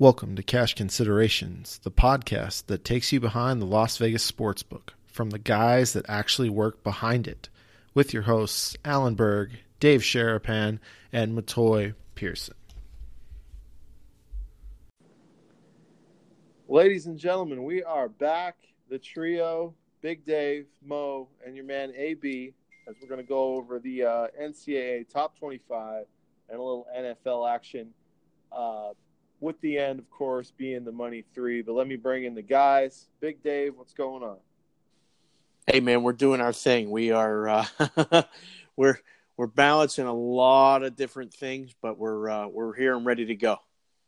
Welcome to Cash Considerations, the podcast that takes you behind the Las Vegas sportsbook from the guys that actually work behind it, with your hosts Alan Berg, Dave Sharapan, and Matoy Pearson. Ladies and gentlemen, we are back. The trio, Big Dave, Mo, and your man AB, as we're going to go over the uh, NCAA Top 25 and a little NFL action. Uh, with the end, of course, being the money three. But let me bring in the guys. Big Dave, what's going on? Hey man, we're doing our thing. We are uh, we're we're balancing a lot of different things, but we're uh, we're here and ready to go.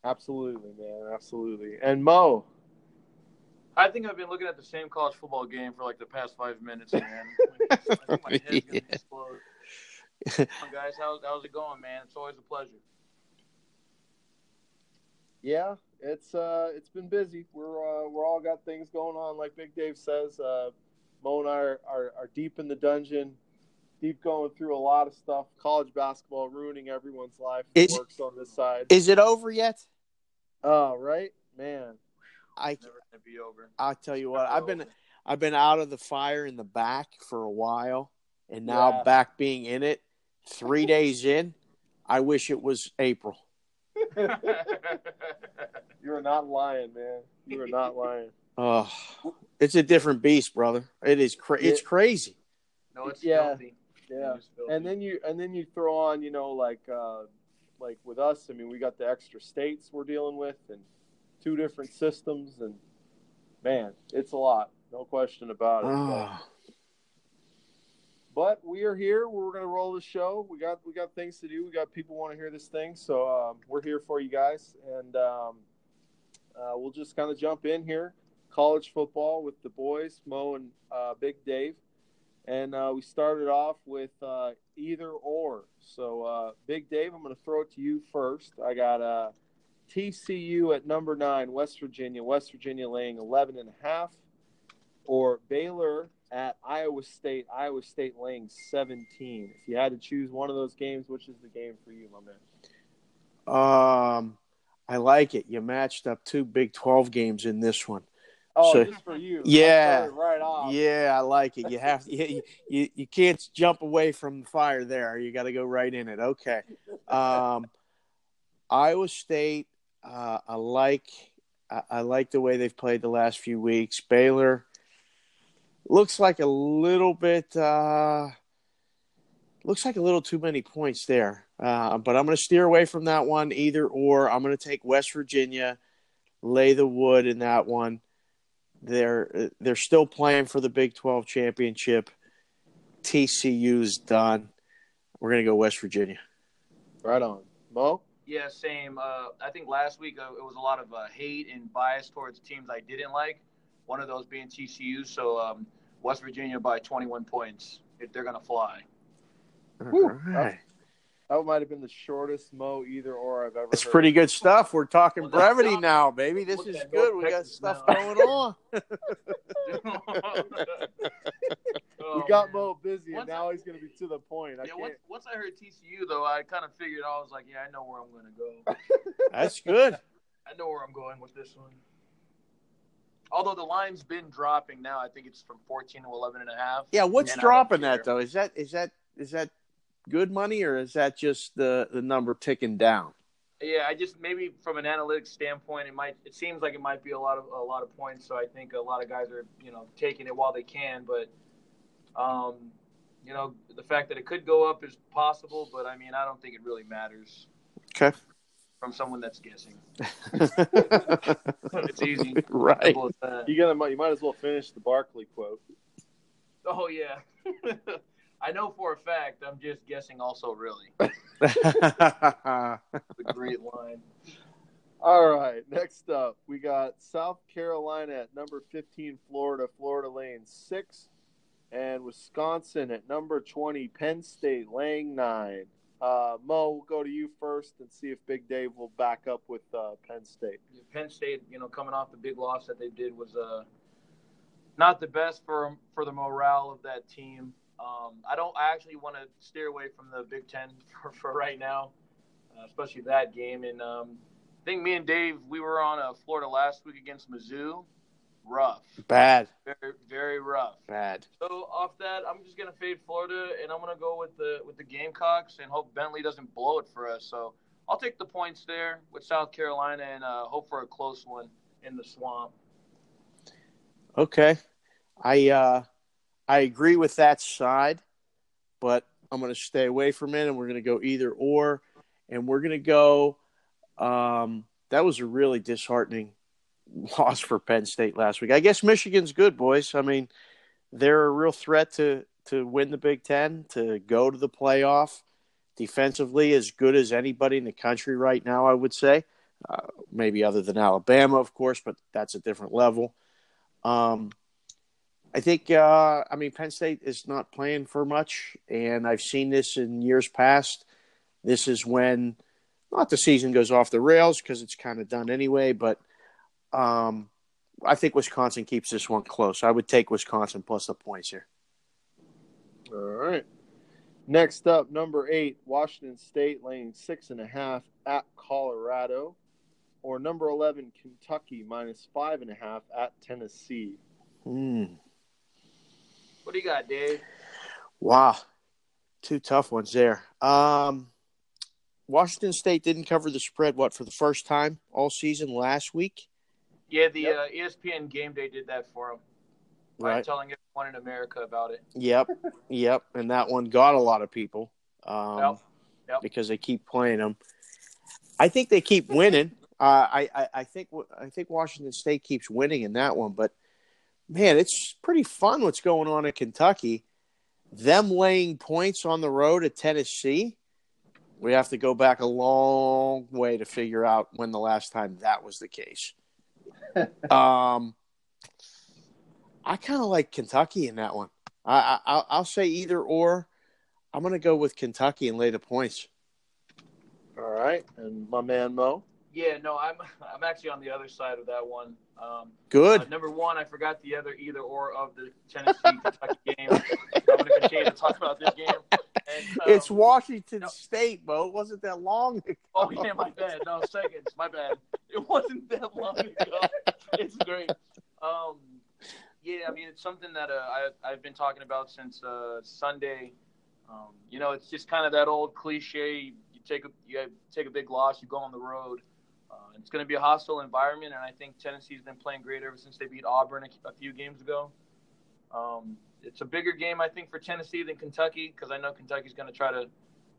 Absolutely, man. Absolutely. And Mo. I think I've been looking at the same college football game for like the past five minutes, man. I think my head's gonna Yeah. explode. guys, how's how's it going, man? It's always a pleasure. Yeah, it's uh, it's been busy. We're uh, we're all got things going on, like Big Dave says. Uh, Mo and I are, are, are deep in the dungeon, deep going through a lot of stuff. College basketball ruining everyone's life. Is- works on this side. Is it over yet? Oh, right, man. I Never gonna be over. I'll tell you what. I've been I've been out of the fire in the back for a while, and now Yeah. back being in it. Three days in, I wish it was April. You are not lying, man. You are not lying. Oh, it's a different beast, brother. It is cra- it's crazy. no, it's Yeah. filthy. Yeah. It's filthy. And then you and then you throw on, you know, like uh, like with us. I mean, we got the extra states we're dealing with, and two different systems, and man, it's a lot, no question about it. But, Oh, but we are here. We're gonna roll the show. We got we got things to do. We got people want to hear this thing, so um, we're here for you guys, and um, uh, we'll just kind of jump in here. College football with the boys, Mo and uh, Big Dave. And uh, we started off with uh, either or. So, uh, Big Dave, I'm going to throw it to you first. I got uh, TCU at number nine, West Virginia. West Virginia laying 11 and a half. Or Baylor at Iowa State. Iowa State laying 17. If you had to choose one of those games, which is the game for you, my man? um, I like it. You matched up two Big Twelve games in this one. Oh, So- just for you. Yeah. right off. Yeah, I like it. You have you, you you can't jump away from the fire there. You got to go right in it. Okay. Um, Iowa State. Uh, I like I, I like the way they've played the last few weeks. Baylor looks like a little bit. Uh, looks like a little too many points there. Uh, but I'm going to steer away from that one either or. I'm going to take West Virginia, lay the wood in that one. They're they're still playing for the Big 12 championship. TCU's done. We're going to go West Virginia. Right on. Mo? Yeah, same. Uh, I think last week uh, it was a lot of uh, hate and bias towards teams I didn't like. One of those being TCU. So um, West Virginia by 21 points. If they're gonna fly. Whew. All right. That might have been the shortest Mo either or I've ever It's heard. pretty good stuff. We're talking Well, brevity not- now, baby. This is good. We got stuff now. going on. We got Mo busy, and now I- he's going to be to the point. I Yeah, once, once I heard TCU though, I kind of figured I was like, yeah, I know where I'm gonna go. That's good. I know where I'm going with this one. Although the line's been dropping now, I think it's from 14 to 11 and a half. Yeah, what's And I don't dropping that though? Is that is that is that good money or is that just the the number ticking down? Yeah, I just maybe from an analytics standpoint, it might. It seems like it might be a lot of a lot of points. So I think a lot of guys are you know taking it while they can. But um, you know the fact that it could go up is possible. But I mean, I don't think it really matters Okay. From someone that's guessing. It's easy. right. Simple as that. You gonna you might as well finish the Barkley quote. Oh yeah. I know for a fact. I'm just guessing. Also, really, the great line. All right, next up we got South Carolina at number 15, Florida, Florida Lane six, and Wisconsin at number 20, Penn State laying nine. Uh, Mo, we'll go to you first and see if Big Dave will back up with uh, Penn State. Penn State, you know, coming off the big loss that they did was uh, not the best for for the morale of that team. Um, I don't. I actually want to steer away from the Big Ten for, for right now, uh, especially that game. And um, I think me and Dave we were on uh, Florida last week against Mizzou. Rough, Bad, very very rough. bad. So off that, I'm just gonna fade Florida, and I'm gonna go with the with the Gamecocks, and hope Bentley doesn't blow it for us. So I'll take the points there with South Carolina, and uh, hope for a close one in the swamp. Okay, I uh, I agree with that side, but I'm going to stay away from it, and we're going to go either or, and we're going to go. Um, that was a really disheartening loss for Penn State last week. I guess Michigan's good, boys. I mean, they're a real threat to to win the Big Ten, to go to the playoff. Defensively, as good as anybody in the country right now, I would say. Uh, maybe other than Alabama, of course, but that's a different level. Um, I think, uh, I mean, Penn State is not playing for much, and I've seen this in years past. This is when, not the season goes off the rails because it's kind of done anyway, but um, I think Wisconsin keeps this one close. I would take Wisconsin plus the points here. All right. Next up, number eight, Washington State laying six and a half at Colorado, or number eleven, Kentucky minus five and a half at Tennessee. Hmm. What do you got, Dave? Wow, two tough ones there. Um, Washington State didn't cover the spread what for the first time all season last week, Yeah, the Yep. uh, ESPN Game Day did that for him by right? telling everyone in America about it. Yep, yep, and that one got a lot of people um, Yep, yep. because they keep playing them. I think they keep winning. Uh, I, I I think I think Washington State keeps winning in that one, but man, it's pretty fun what's going on in Kentucky. Them laying points on the road at Tennessee. We have to go back a long way to figure out when the last time that was the case. um, I kind of like Kentucky in that one. I, I I'll- I'll say either or. I'm going to go with Kentucky and lay the points. All right, and my man Mo. Yeah, no, I'm I'm actually on the other side of that one. Um, Good. uh, number one, I forgot the other either or of the Tennessee Kentucky game. I'm going to continue to talk about this game. And, um, it's Washington no. State, Bo. It wasn't that long ago. Oh yeah, my bad. No seconds, my bad. It wasn't that long ago. It's great. Um, yeah, I mean it's something that uh, I I've been talking about since uh, Sunday. Um, you know, it's just kind of that old cliche. You take a you take a big loss, you go on the road. Uh, it's going to be a hostile environment, and I think Tennessee's been playing great ever since they beat Auburn a, a few games ago. Um, it's a bigger game, I think, for Tennessee than Kentucky because I know Kentucky's going to try to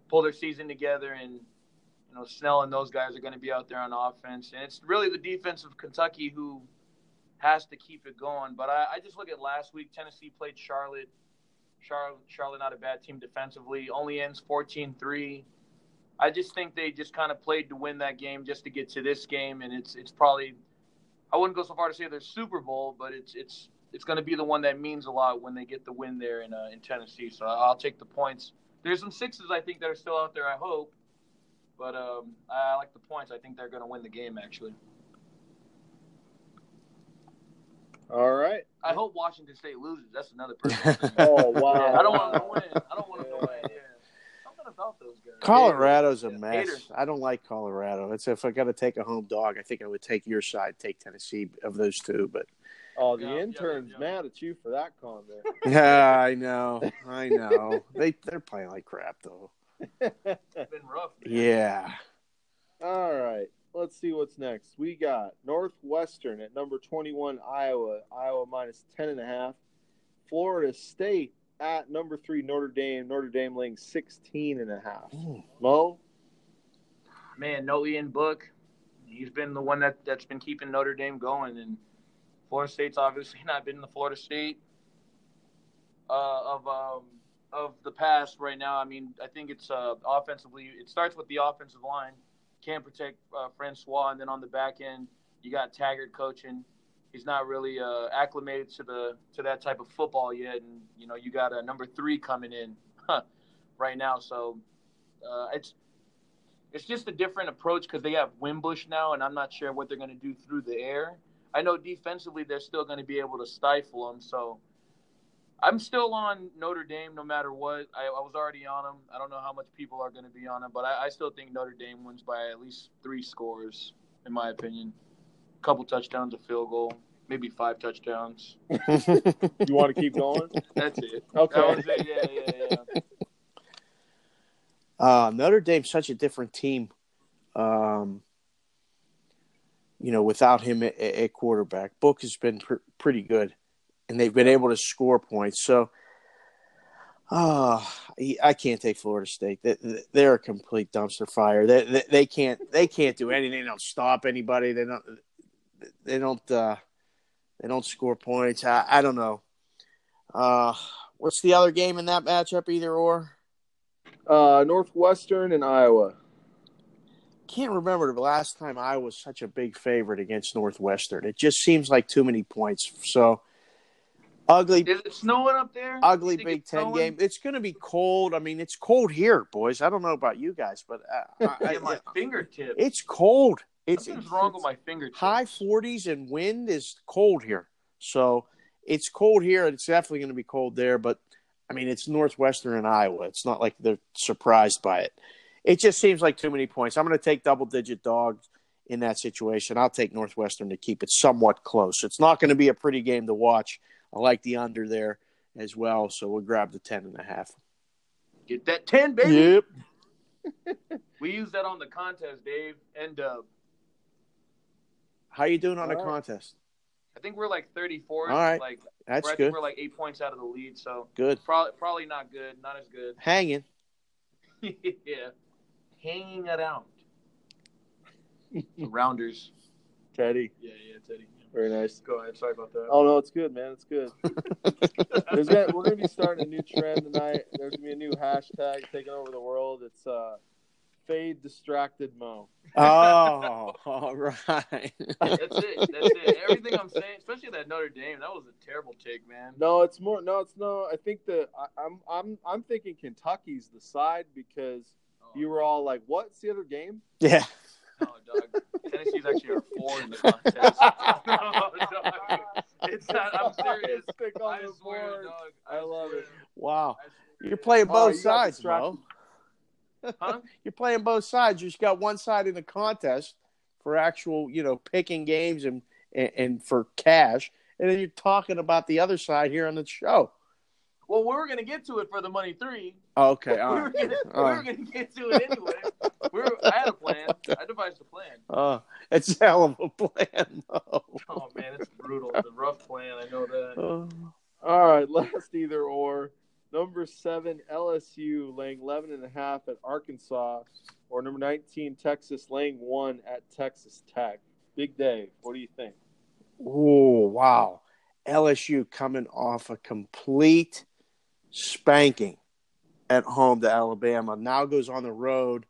pull their season together and you know, Snell and those guys are going to be out there on offense, and it's really the defense of Kentucky who has to keep it going. But I, I just look at last week. Tennessee played Charlotte. Charlotte, Charlotte, not a bad team defensively. Only ends 14-3. I just think they just kind of played to win that game just to get to this game, and it's it's probably I wouldn't go so far to say they're Super Bowl, but it's it's it's going to be the one that means a lot when they get the win there in uh, in Tennessee. So I'll take the points. There's some sixes I think that are still out there. I hope. But um, I like the points. I think they're going to win the game. Actually, All right. I hope Washington State loses. That's another personal thing. Oh wow. I don't want them to win. I don't want them to win. Yeah, something about those guys. Colorado's a Yeah, mess. haters. I don't like Colorado. It's if I got to take a home dog, I think I would take your side, take Tennessee of those two. But Oh, the Yeah, yeah, intern's yeah. mad at you for that comment. yeah, I know, I know. They they're playing like crap though. It's been rough. Man. Yeah. All right. Let's see what's next. We got Northwestern at number 21, Iowa. Iowa minus 10.5. Florida State at number 3, Notre Dame. Notre Dame laying 16.5. Mo? man, no Ian Book. He's been the one that that's been keeping Notre Dame going, and Florida State's obviously not been the Florida State uh, of um, of the past right now. I mean, I think it's uh, offensively. It starts with the offensive line, can't protect uh, Francois, and then on the back end, you got Taggart coaching. He's not really uh, acclimated to the to that type of football yet, and you know you got a number three coming in right now, so uh, it's it's just a different approach because they have Wimbush now, and I'm not sure what they're going to do through the air. I know defensively they're still going to be able to stifle them, so I'm still on Notre Dame no matter what. I, I was already on them. I don't know how much people are going to be on them, but I, I still think Notre Dame wins by at least three scores. in my opinion. A couple touchdowns, a field goal, maybe five touchdowns. You want to keep going? That's it. Okay. That it. Yeah, yeah, yeah. Uh, Notre Dame's such a different team. Um, you know, without him at, at quarterback, Book has been pr- pretty good, and they've been able to score points. So, uh, I can't take Florida State. They, they're a complete dumpster fire. They, they, they can't they can't do anything. They don't stop anybody. They don't they don't uh, they don't score points. I, I don't know. Uh, what's the other game in that matchup? Either or. Uh, Northwestern and Iowa. can't remember the last time I was such a big favorite against Northwestern. It just seems like too many points. So ugly, Is it snowing up there? ugly Big Ten snowing? game. It's going to be cold. I mean, it's cold here, boys. I don't know about you guys, but uh, I, Yeah, my I, fingertip. it's cold. It's Something's wrong with my fingertip. high 40s and wind is cold here. So it's cold here. and It's definitely going to be cold there. But I mean, it's Northwestern and Iowa. It's not like they're surprised by it. It just seems like too many points. I'm going to take double digit dogs in that situation. I'll take Northwestern to keep it somewhat close. It's not going to be a pretty game to watch. I like the under there as well. So we'll grab the 10 and a half. Get that 10, baby. Yep. We used that on the contest, Dave. And uh, How you doing on the All right. contest? I think we're like 34. All right. Like, That's we're, I good. think we're like eight points out of the lead. So Good. probably, probably not good. Not as good. Hanging. yeah. Hanging around. Rounders. Teddy. Yeah, yeah, Teddy. Very nice. Go ahead. Sorry about that. Oh no, it's good, man. It's good. There's gonna, we're gonna be starting a new trend tonight. There's gonna be a new hashtag taking over the world. It's uh, fade distracted Mo. Oh, all right. That's it. That's it. Everything I'm saying, especially that Notre Dame, that was a terrible take, man. No, it's more. No, it's no. I think that I, I'm I'm I'm thinking Kentucky's the side because Oh, you were all like, "What's the other game?" yeah. No, dog. Tennessee's actually our four in the contest. no, dog. It's not. I'm serious. Stick on I the swear, dog. I love it. Wow. You're playing Oh, both you got sides, Mo. distracted. Huh? You're playing both sides. You just got one side in the contest for actual, you know, picking games and, and, and for cash. And then you're talking about the other side here on the show. Well, we were gonna get to it for the money three. Okay. we, All were right. gonna, we All were right. gonna get to it anyway. We were, I had a plan. I devised a plan. Uh, it's a hell of a plan, Mo. Oh man, it's brutal. It's a rough plan. I know that. Uh, All right, last either or. Number seven, LSU laying 11 and a half at Arkansas, or number 19, Texas laying one at Texas Tech. Big day. what do you think? oh, wow. LSU coming off a complete spanking at home to Alabama. Now goes on the road,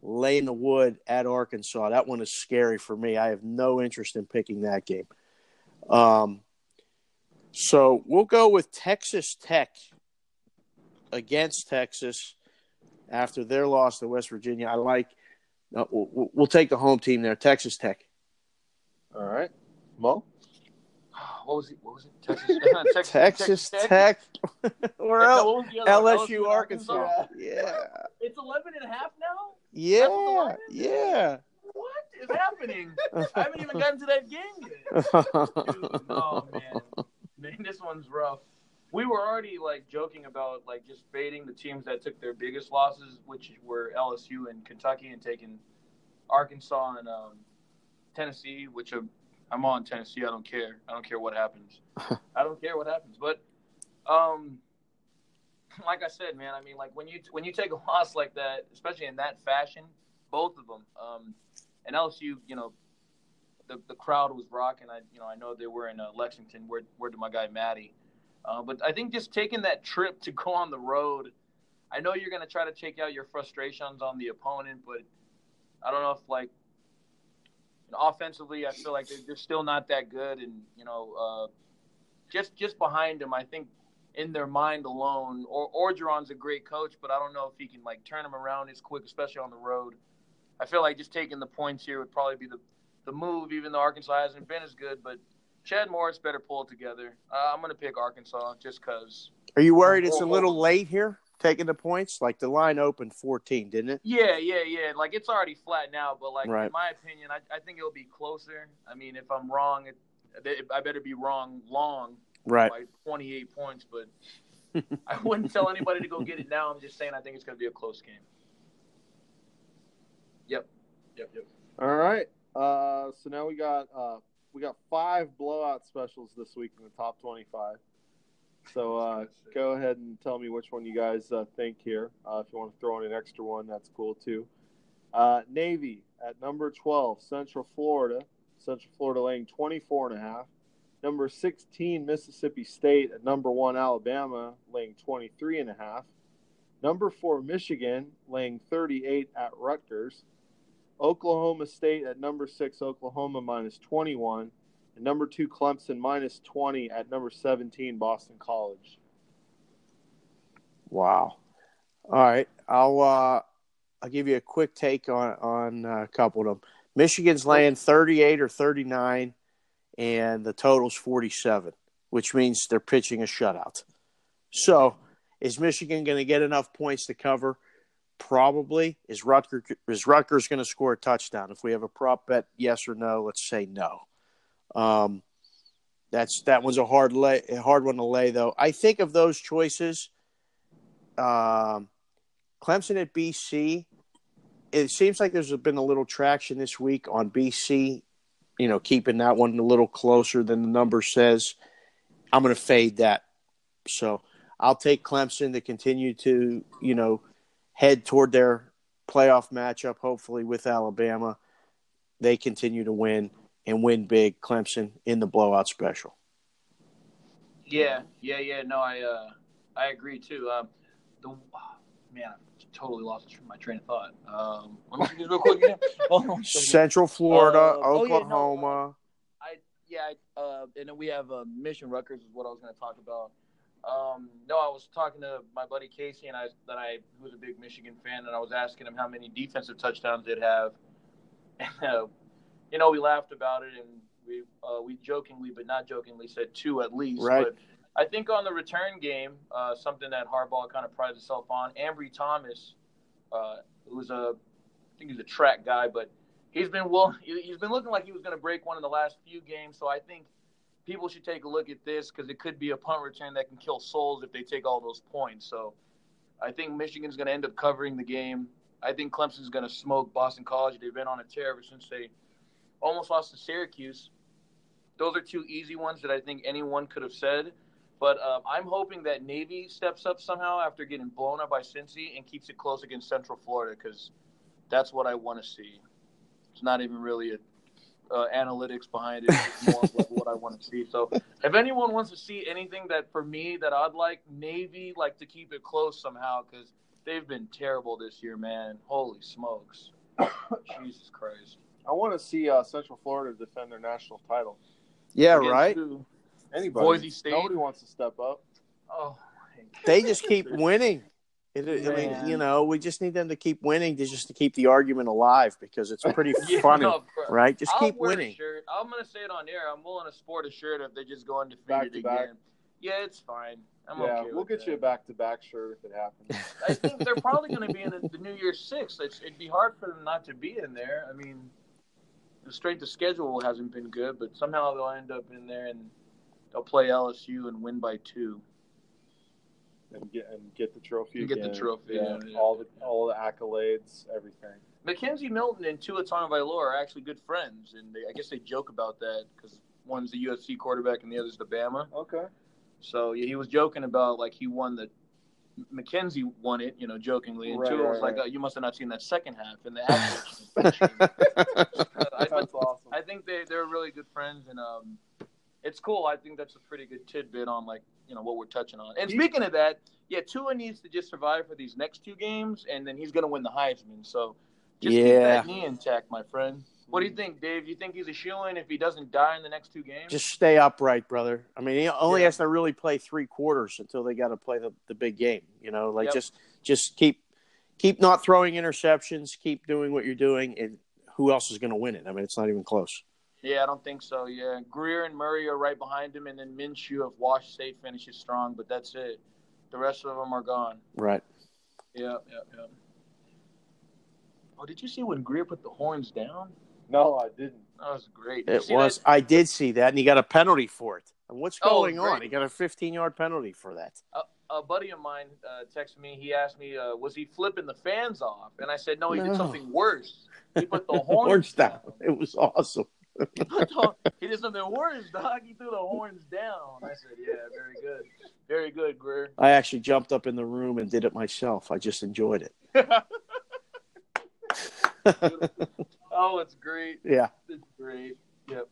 laying the wood at Arkansas. That one is scary for me. I have no interest in picking that game. Um, so we'll go with Texas Tech against Texas after their loss to West Virginia. I like. No, we'll, we'll take the home team there, Texas Tech. All right, Mo? What was it? What was it? Texas, Texas Tech. Where else? what was the other one? LSU, Arkansas. Yeah. It's 11 and a half now? Yeah. Yeah. What is happening? I haven't even gotten to that game yet. Dude, oh man, man, this one's rough. We were already like joking about like just fading the teams that took their biggest losses, which were LSU and Kentucky, and taking Arkansas and um, Tennessee, which are, I'm on Tennessee. I don't care. I don't care what happens. I don't care what happens. But um, like I said, man, I mean, like when you when you take a loss like that, especially in that fashion, both of them, um, and LSU, you know, the the crowd was rocking. I you know I know they were in uh, Lexington. Where where did my guy Maddie, uh, but I think just taking that trip to go on the road, I know you're gonna try to take out your frustrations on the opponent, but I don't know if like you know, offensively, I feel like they're, they're still not that good, and you know, uh, just just behind them, I think in their mind alone, or Orgeron's a great coach, but I don't know if he can like turn them around as quick, especially on the road. I feel like just taking the points here would probably be the the move, even though Arkansas hasn't been as good. But Chad Morris better pull it together. Uh, I'm going to pick Arkansas just because. Are you worried it's a little late here? Taking the points? Like the line opened 14, didn't it? Yeah, yeah, yeah. Like it's already flat now, but like Right. in my opinion, I, I think it'll be closer. I mean, if I'm wrong, it, it, I better be wrong long Right. by 28 points. But I wouldn't tell anybody to go get it now. I'm just saying I think it's going to be a close game. Yep, yep, yep. All right. Uh, so now we got uh, we got five blowout specials this week in the top twenty-five. So uh, go ahead and tell me which one you guys uh, think here. Uh, if you want to throw in an extra one, that's cool too. Uh, Navy at number twelve, Central Florida. Central Florida laying 24 and a half. Number 16, Mississippi State at number one, Alabama, laying 23 and a half. Number four, Michigan, laying 38 at Rutgers. Oklahoma State at number six, Oklahoma minus 21. And number two, Clemson minus 20 at number 17, Boston College. Wow. All right. I'll uh, I'll give you a quick take on on uh, a couple of them. Michigan's laying 38 or 39, and the total's 47, which means they're pitching a shutout. So, is Michigan going to get enough points to cover? Probably. Is Rutgers is Rutgers going to score a touchdown? If we have a prop bet, yes or no, let's say no. Um, that's that one's a hard lay, a hard one to lay though. I think of those choices. Um, Clemson at BC. It seems like there's been a little traction this week on BC. You know, keeping that one a little closer than the number says. I'm going to fade that. So I'll take Clemson to continue to you know head toward their playoff matchup. Hopefully with Alabama, they continue to win and win big. Clemson in the blowout special. Yeah, yeah, yeah. No, I uh, I agree too. Um, the man, I totally lost from my train of thought. Um, let me see real quick again. Hold on one second. Central Florida, Uh, oh, yeah, no, Oklahoma. I yeah, uh, and then we have uh, Michigan Rutgers is what I was going to talk about. Um, no, I was talking to my buddy Casey, and I that I who's a big Michigan fan, and I was asking him how many defensive touchdowns they'd have. You know, we laughed about it, and we uh, we jokingly, but not jokingly, said two at least. Right. But I think on the return game, uh, something that Harbaugh kind of prides himself on, Ambry Thomas, uh, who's a, I think he's a track guy, but he's been well, he's been looking like he was going to break one in the last few games. So I think people should take a look at this because it could be a punt return that can kill souls if they take all those points. So I think Michigan's going to end up covering the game. I think Clemson's going to smoke Boston College. They've been on a tear ever since they almost lost to Syracuse. Those are two easy ones that I think anyone could have said. But um, I'm hoping that Navy steps up somehow after getting blown up by Cincy and keeps it close against Central Florida because that's what I want to see. It's not even really a uh, analytics behind it. It's more of what I want to see. So if anyone wants to see anything that for me that I'd like Navy like to keep it close somehow because they've been terrible this year, man. Holy smokes, Jesus Christ. I want to see uh, Central Florida defend their national title. Yeah, Against right. who? Anybody? Boise State? Nobody wants to step up. Oh. They just keep winning. It, I mean, you know, we just need them to keep winning to just to keep the argument alive because it's pretty Yeah, funny, no, right? Just I'll keep winning. I'm gonna say it on air. I'm willing to sport a shirt if they just go Back undefeated to again. back. Yeah, it's fine. I'm yeah, okay. we'll with get that. you a back-to-back shirt if it happens. I think they're probably going to be in the, the New Year's Six. It's, it'd be hard for them not to be in there. I mean, the strength of schedule hasn't been good, but somehow they'll end up in there and they'll play LSU and win by two. and get and get the trophy. And get the trophy, Yeah, yeah, yeah. all the all the accolades, everything. McKenzie Milton and Tua Tagovailoa are actually good friends, and they, I guess they joke about that because one's the UCF quarterback and the other's the Bama. Okay. So yeah, he was joking about like he won the McKenzie won it, you know, jokingly, and Right, Tua was right, like, right. oh, "You must have not seen that second half." And the actual, I, That's awesome. I think they they're really good friends, and um, it's cool. I think that's a pretty good tidbit on like you know what we're touching on. And speaking of that, yeah, Tua needs to just survive for these next two games, and then he's gonna win the Heisman. So just keep Yeah. that knee intact, my friend. What do you think, Dave? You think he's a shoe in if he doesn't die in the next two games? Just stay upright, brother. I mean, he only Yeah. has to really play three quarters until they got to play the, the big game. You know, like Yep. just just keep keep not throwing interceptions, keep doing what you're doing, and who else is going to win it? I mean, it's not even close. Yeah, I don't think so. Yeah, Grier and Murray are right behind him, and then Minshew of Wash State finishes strong, but that's it. The rest of them are gone. Right. Yeah, yeah, yeah. Oh, did you see when Grier put the horns down? No, I didn't. That was great. Did It was. that? I did see that, and he got a penalty for it. And what's Oh, going on? He got a 15 yard penalty for that. a buddy of mine uh, texted me. He asked me, uh, "Was he flipping the fans off?" And I said, "No, he No. did something worse. He put the horns, Horns down. down. It was awesome. He, put the- he did something worse, dog. He threw the horns down." I said, "Yeah, very good, very good, Grier." I actually jumped up in the room and did it myself. I just enjoyed it. oh, it's great. yeah. It's great. Yep.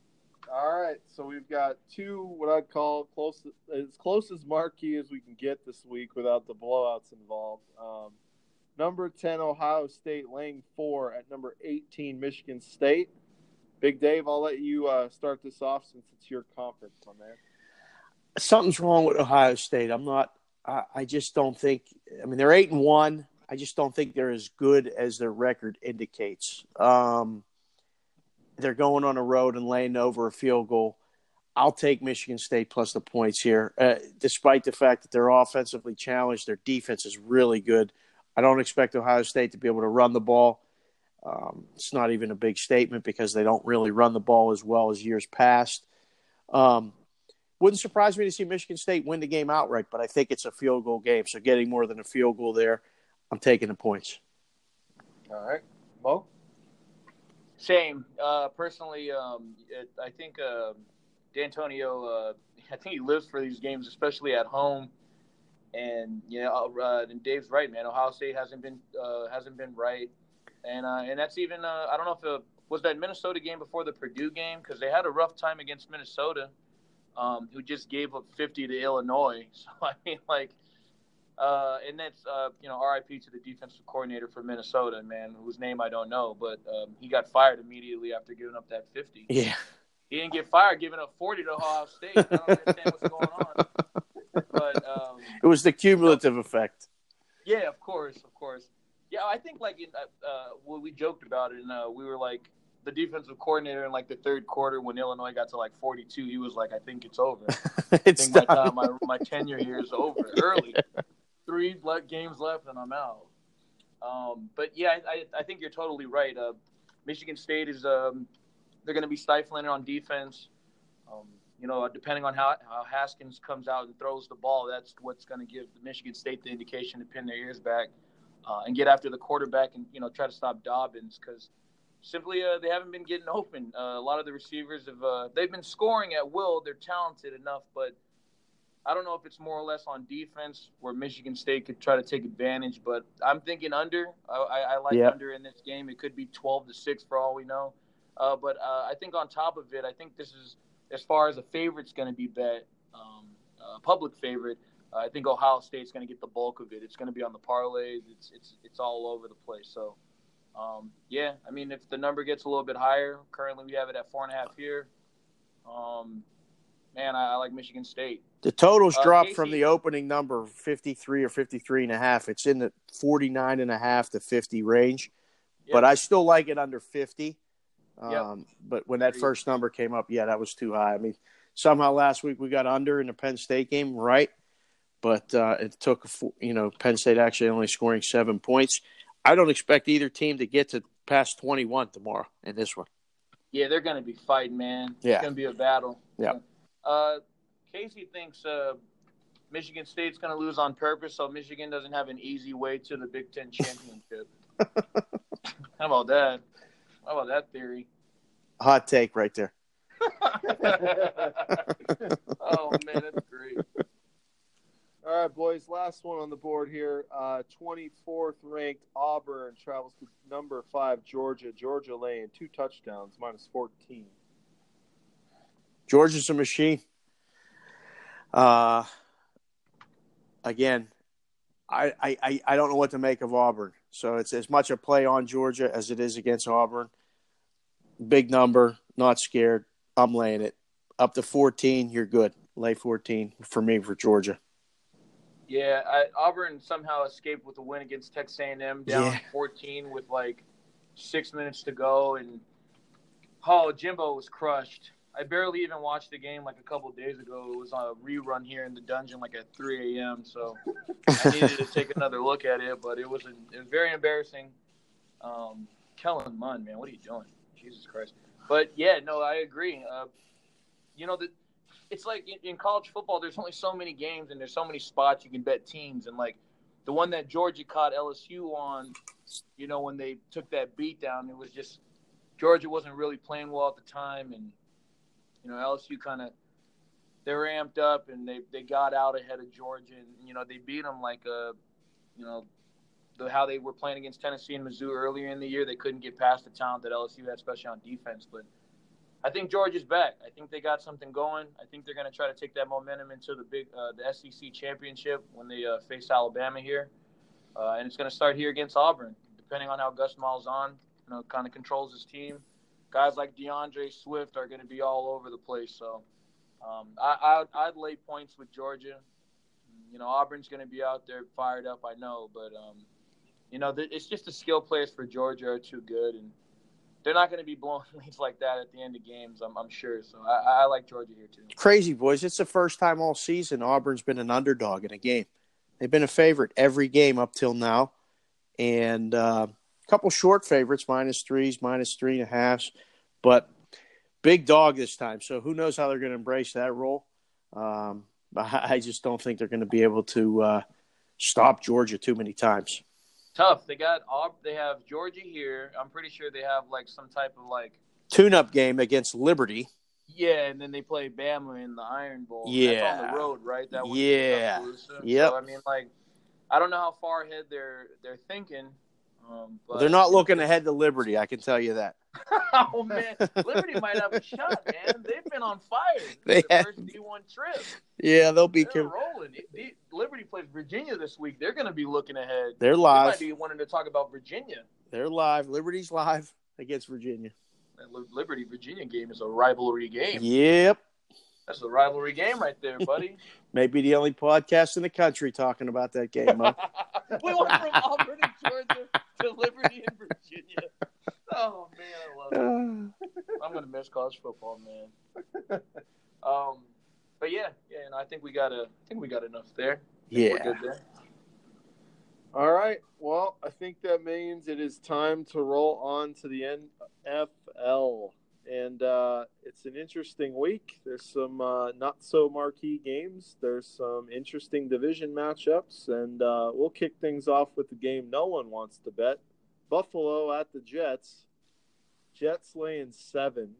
All right, so we've got two what I'd call close as close as marquee as we can get this week without the blowouts involved. Um, number ten Ohio State laying four at number eighteen Michigan State. Big Dave, I'll let you uh, start this off since it's your conference, my man. Something's wrong with Ohio State. I'm not. I, I just don't think. I mean, they're eight and one. I just don't think they're as good as their record indicates. Um, they're going on a road and laying over a field goal. I'll take Michigan State plus the points here, uh, despite the fact that they're offensively challenged. Their defense is really good. I don't expect Ohio State to be able to run the ball. Um, it's not even a big statement because they don't really run the ball as well as years past. Um, wouldn't surprise me to see Michigan State win the game outright, but I think it's a field goal game. So getting more than a field goal there, I'm taking the points. All right, Mo. Same. Uh, personally, um, it, I think uh, D'Antonio. Uh, I think he lives for these games, especially at home. And you know, uh, and Dave's right, man. Ohio State hasn't been uh, hasn't been right, and uh, and that's even. Uh, I don't know if it was that Minnesota game before the Purdue game because they had a rough time against Minnesota, um, who just gave up 50 to Illinois. So I mean, like. Uh, and that's uh, you know RIP to the defensive coordinator for Minnesota, man, whose name I don't know, but um, he got fired immediately after giving up that 50. Yeah. He didn't get fired giving up 40 to Ohio State. I don't understand what's going on. But It was the cumulative effect. yeah, of course, of course. Yeah, I think like in, uh, uh, well, we joked about it, and uh, we were like the defensive coordinator in like the third quarter when Illinois got to like 42. He was like, "I think it's over. I it's think my time, my, my tenure here is over early. Three le- games left, and I'm out." Um, but yeah, I, I, I think you're totally right. Uh, Michigan State is um, they're going to be stifling it on defense. Um, you know, depending on how, how Haskins comes out and throws the ball, that's what's going to give the Michigan State the indication to pin their ears back uh, and get after the quarterback and you know try to stop Dobbins because simply uh, they haven't been getting open. Uh, a lot of the receivers have uh, they've been scoring at will. They're talented enough, but I don't know if it's more or less on defense where Michigan State could try to take advantage. But I'm thinking under. I, I, I like Yep. under in this game. It could be 12 to six for all we know. Uh, but uh, I think on top of it, I think this is as far as a favorite's going to be bet, um, uh, public favorite. Uh, I think Ohio State's going to get the bulk of it. It's going to be on the parlays. It's it's it's all over the place. So, um, yeah, I mean, if the number gets a little bit higher, currently we have it at four and a half here. Um, man, I, I like Michigan State. The totals Uh, dropped Casey- from the opening number 53 or 53 and a half. It's in the 49 and a half to 50 range. But I still like it under 50. Um, Yep. But when that first number came up, yeah, that was too high. I mean, somehow last week we got under in the Penn State game, right? But uh, it took, you know, Penn State actually only scoring seven points. I don't expect either team to get to past 21 tomorrow in this one. Yeah, they're going to be fighting, man. Yeah. It's going to be a battle. Yeah. Uh, Casey thinks uh, Michigan State's going to lose on purpose, so Michigan doesn't have an easy way to the Big Ten championship. How about that? How about that theory? Hot take right there. oh man, that's great. All right, boys. Last one on the board here. Uh, 24th ranked Auburn travels to number five Georgia. Georgia laying two touchdowns, minus 14. Georgia's a machine. Uh, again, I, I, I- I don't know what to make of Auburn. So it's as much a play on Georgia as it is against Auburn. Big number, not scared. I'm laying it. Up to 14, you're good. Lay 14 for me for Georgia. Yeah, I, Auburn somehow escaped with a win against Texas A&M down Yeah. 14 with like six minutes to go, and oh, Jimbo was crushed. I barely even watched the game like a couple days ago. It was on a rerun here in the dungeon like at 3 a.m. So I needed to take another look at it, but it was, a, it was very embarrassing. Um, Kellen Mond, man, what are you doing? Jesus Christ. But yeah, no, I agree. Uh, you know, the, it's like in, in college football, there's only so many games and there's so many spots you can bet teams. And like the one that Georgia caught LSU on, you know, when they took that beat down, it was just Georgia wasn't really playing well at the time. And, you know, LSU kind of they were amped up and they, they got out ahead of Georgia and you know they beat them like a you know the, how they were playing against Tennessee and Mizzou earlier in the year. They couldn't get past the talent that LSU had especially on defense but I think Georgia's back. I think they got something going. I think they're going to try to take that momentum into the big uh, the SEC championship when they uh, face Alabama here. Uh, and it's going to start here against Auburn depending on how Gus Malzahn you know kind of controls his team guys like D'Andre Swift are going to be all over the place so um, I, I, would lay points with Georgia. You know, Auburn's going to be out there fired up, I know, but um, you know, th- it's just the skill players for Georgia are too good, and they're not going to be blowing leads like that at the end of games. I'm, I'm sure. So I, I, like Georgia here too. Crazy boys! It's the first time all season Auburn's been an underdog in a game. They've been a favorite every game up till now, and uh, a couple short favorites, minus threes, minus three and a halves, but big dog this time. So who knows how they're going to embrace that role? Um, I just don't think they're going to be able to uh, stop Georgia too many times. Tough. They got they have Georgia here. I'm pretty sure they have like some type of like tune-up game against Liberty. Yeah, and then they play Bama in the Iron Bowl. Yeah, That's on the road, right? That yeah, yeah. So, I mean, like, I don't know how far ahead they're they're thinking. Um, but, they're not looking ahead to Liberty. I can tell you that. oh man, Liberty might have a shot, man. They've been on fire. They have. first D one trip. Yeah, they'll be They're rolling. Liberty plays Virginia this week. They're going to be looking ahead. They're live. They might be wanting to talk about Virginia. They're live. Liberty's live against Virginia. That Liberty Virginia game is a rivalry game. Yep. That's a rivalry game right there, buddy. Maybe the only podcast in the country talking about that game. Huh? we went from Auburn and Georgia to Liberty and Virginia. Oh man, I love it. I'm gonna miss college football, man. Um, but yeah, yeah, and I think we got a, I think we got enough there. Yeah. There. All right. Well, I think that means it is time to roll on to the NFL. And uh, it's an interesting week. There's some uh, not so marquee games. There's some interesting division matchups. And uh, we'll kick things off with the game no one wants to bet Buffalo at the Jets. Jets laying seven.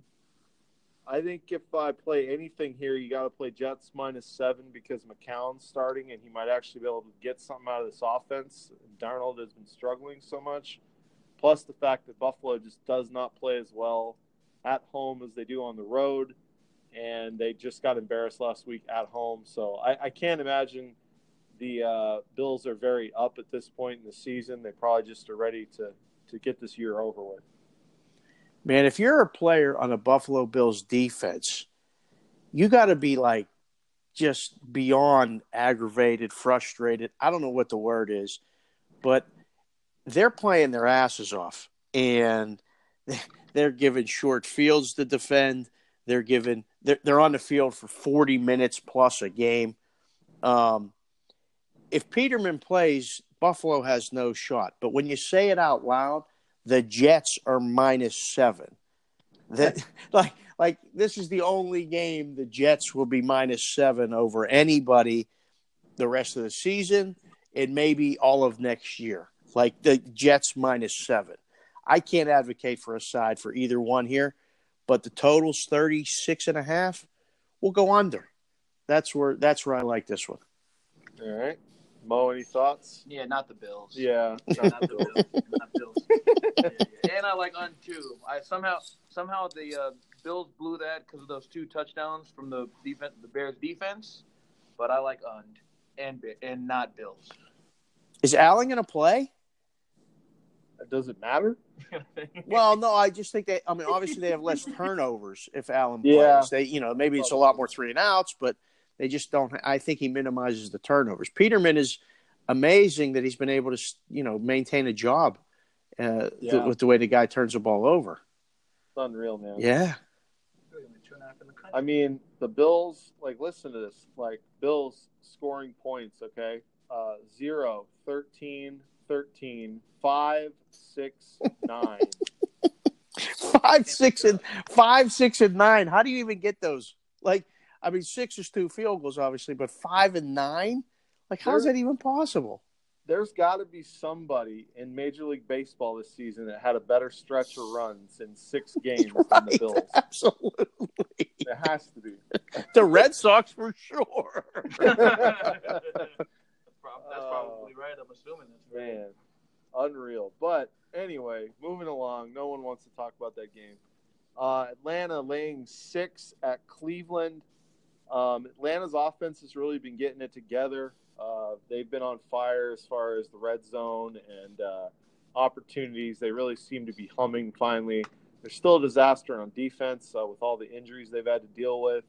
I think if I play anything here, you got to play Jets minus seven because McCown's starting and he might actually be able to get something out of this offense. Darnold has been struggling so much. Plus the fact that Buffalo just does not play as well at home as they do on the road. And they just got embarrassed last week at home. So I, I can't imagine the uh, Bills are very up at this point in the season. They probably just are ready to, to get this year over with. Man, if you're a player on a Buffalo Bills defense, you got to be like just beyond aggravated, frustrated. I don't know what the word is, but they're playing their asses off and they're given short fields to defend. They're given they're, they're on the field for 40 minutes plus a game. Um, if Peterman plays, Buffalo has no shot. But when you say it out loud, the Jets are minus seven. That like like this is the only game the Jets will be minus seven over anybody the rest of the season and maybe all of next year. Like the Jets minus seven. I can't advocate for a side for either one here, but the total's 36 and a half. We'll go under. That's where that's where I like this one. All right. Mo, any thoughts? Yeah, not the Bills. Yeah, not the Bills. Not Bills. Yeah, yeah. And I like on too. I somehow somehow the uh, Bills blew that because of those two touchdowns from the defense, the Bears defense. But I like und and and not Bills. Is Allen going to play? Does it matter? well, no. I just think they. I mean, obviously they have less turnovers if Allen plays. Yeah. They, you know, maybe it's a lot more three and outs, but they just don't. I think he minimizes the turnovers. Peterman is amazing that he's been able to, you know, maintain a job uh, yeah. th- with the way the guy turns the ball over. It's unreal, man. Yeah. and a half in the country. I mean, the Bills, like, listen to this. Like, Bills scoring points, okay? Uh, 0, 13, 13, 5, 6, 9. five, six, and five, six, and nine. How do you even get those? Like, I mean, six is two field goals, obviously, but five and nine. Like, how's There- that even possible? There's got to be somebody in Major League Baseball this season that had a better stretch of runs in six games than the Bills. Absolutely, There has to be. the Red Sox for sure. that's, prob- that's Oh. probably right. I'm assuming that's right. Man, unreal. But anyway, moving along. No one wants to talk about that game. Uh, Atlanta laying six at Cleveland. Um, Atlanta's offense has really been getting it together. Uh, they've been on fire as far as the red zone and uh, opportunities. They really seem to be humming finally. They're still a disaster on defense uh, with all the injuries they've had to deal with.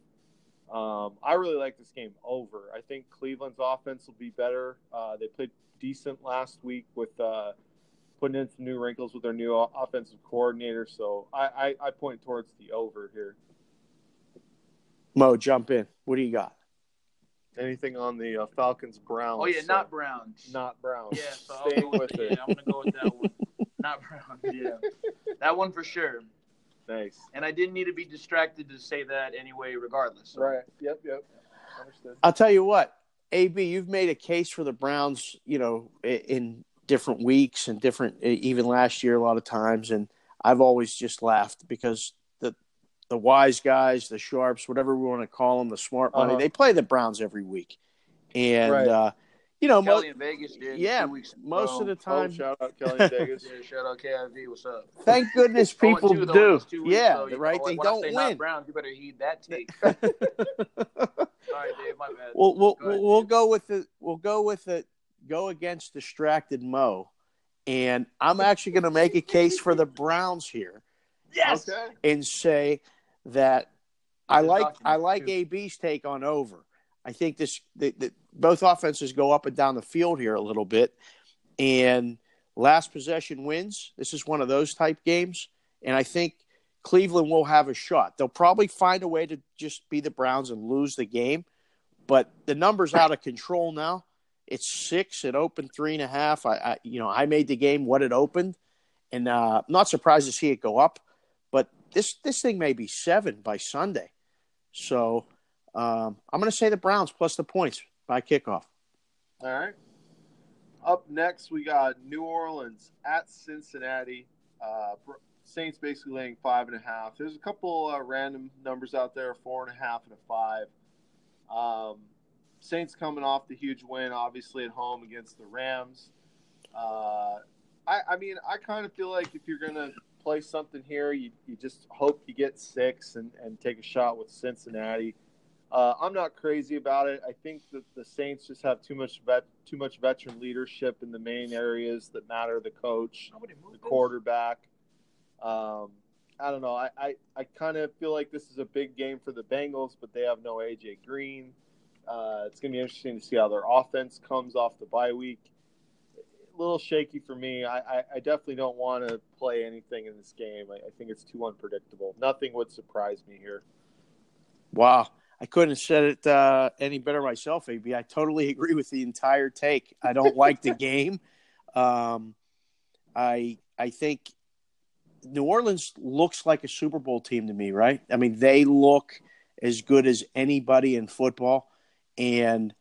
Um, I really like this game over. I think Cleveland's offense will be better. Uh, they played decent last week with uh, putting in some new wrinkles with their new offensive coordinator. So I, I, I point towards the over here. Mo, jump in. What do you got? Anything on the uh, Falcons Browns? Oh yeah, not Browns. not Browns. Yeah, so I'll Staying go with yeah, it. I'm gonna go with that one. Not Browns. Yeah, that one for sure. Nice. And I didn't need to be distracted to say that anyway, regardless. So. Right. Yep. Yep. Understood. I'll tell you what, AB, you've made a case for the Browns, you know, in different weeks and different, even last year, a lot of times. And I've always just laughed because the the wise guys, the sharps, whatever we want to call them, the smart money, Uh-huh. they play the Browns every week. And, Right. uh, you know, mo- Kelly in Vegas did. yeah, two weeks in most of the Oh, time, shout out Kelly in Vegas. Yeah, shout out KIV. What's up? thank goodness Oh, people two, though, do. weeks, yeah, so, you right. know, they when don't say not win. Browns, you better heed that take. Sorry, Dave. My bad. We'll we'll, Go ahead, we'll Dave. go with the we'll go with the go against distracted Mo, and I'm actually going to make a case for the Browns here Yes. Okay. and say that I like I like too. AB's take on over. I think this the, the, both offenses go up and down the field here a little bit, and last possession wins. This is one of those type games, and I think Cleveland will have a shot. They'll probably find a way to just be the Browns and lose the game, but the numbers out of control now. It's six. It opened three and a half. I, I you know I made the game what it opened, and uh, I'm not surprised to see it go up. This this thing may be seven by Sunday, so um, I'm going to say the Browns plus the points by kickoff. All right. Up next, we got New Orleans at Cincinnati. Uh, Saints basically laying five and a half. There's a couple uh, random numbers out there, four and a half and a five. Um, Saints coming off the huge win, obviously at home against the Rams. Uh, I, I mean, I kind of feel like if you're going to play something here, you, you just hope you get six and, and take a shot with Cincinnati. Uh, I'm not crazy about it. I think that the Saints just have too much vet, too much veteran leadership in the main areas that matter: the coach, the quarterback. Um, I don't know. I, I, I kind of feel like this is a big game for the Bengals, but they have no AJ Green. Uh, it's going to be interesting to see how their offense comes off the bye week. Little shaky for me. I, I, I definitely don't want to play anything in this game. I, I think it's too unpredictable. Nothing would surprise me here. Wow. I couldn't have said it uh, any better myself, AB. I totally agree with the entire take. I don't like the game. Um, I I think New Orleans looks like a Super Bowl team to me, right? I mean, they look as good as anybody in football, and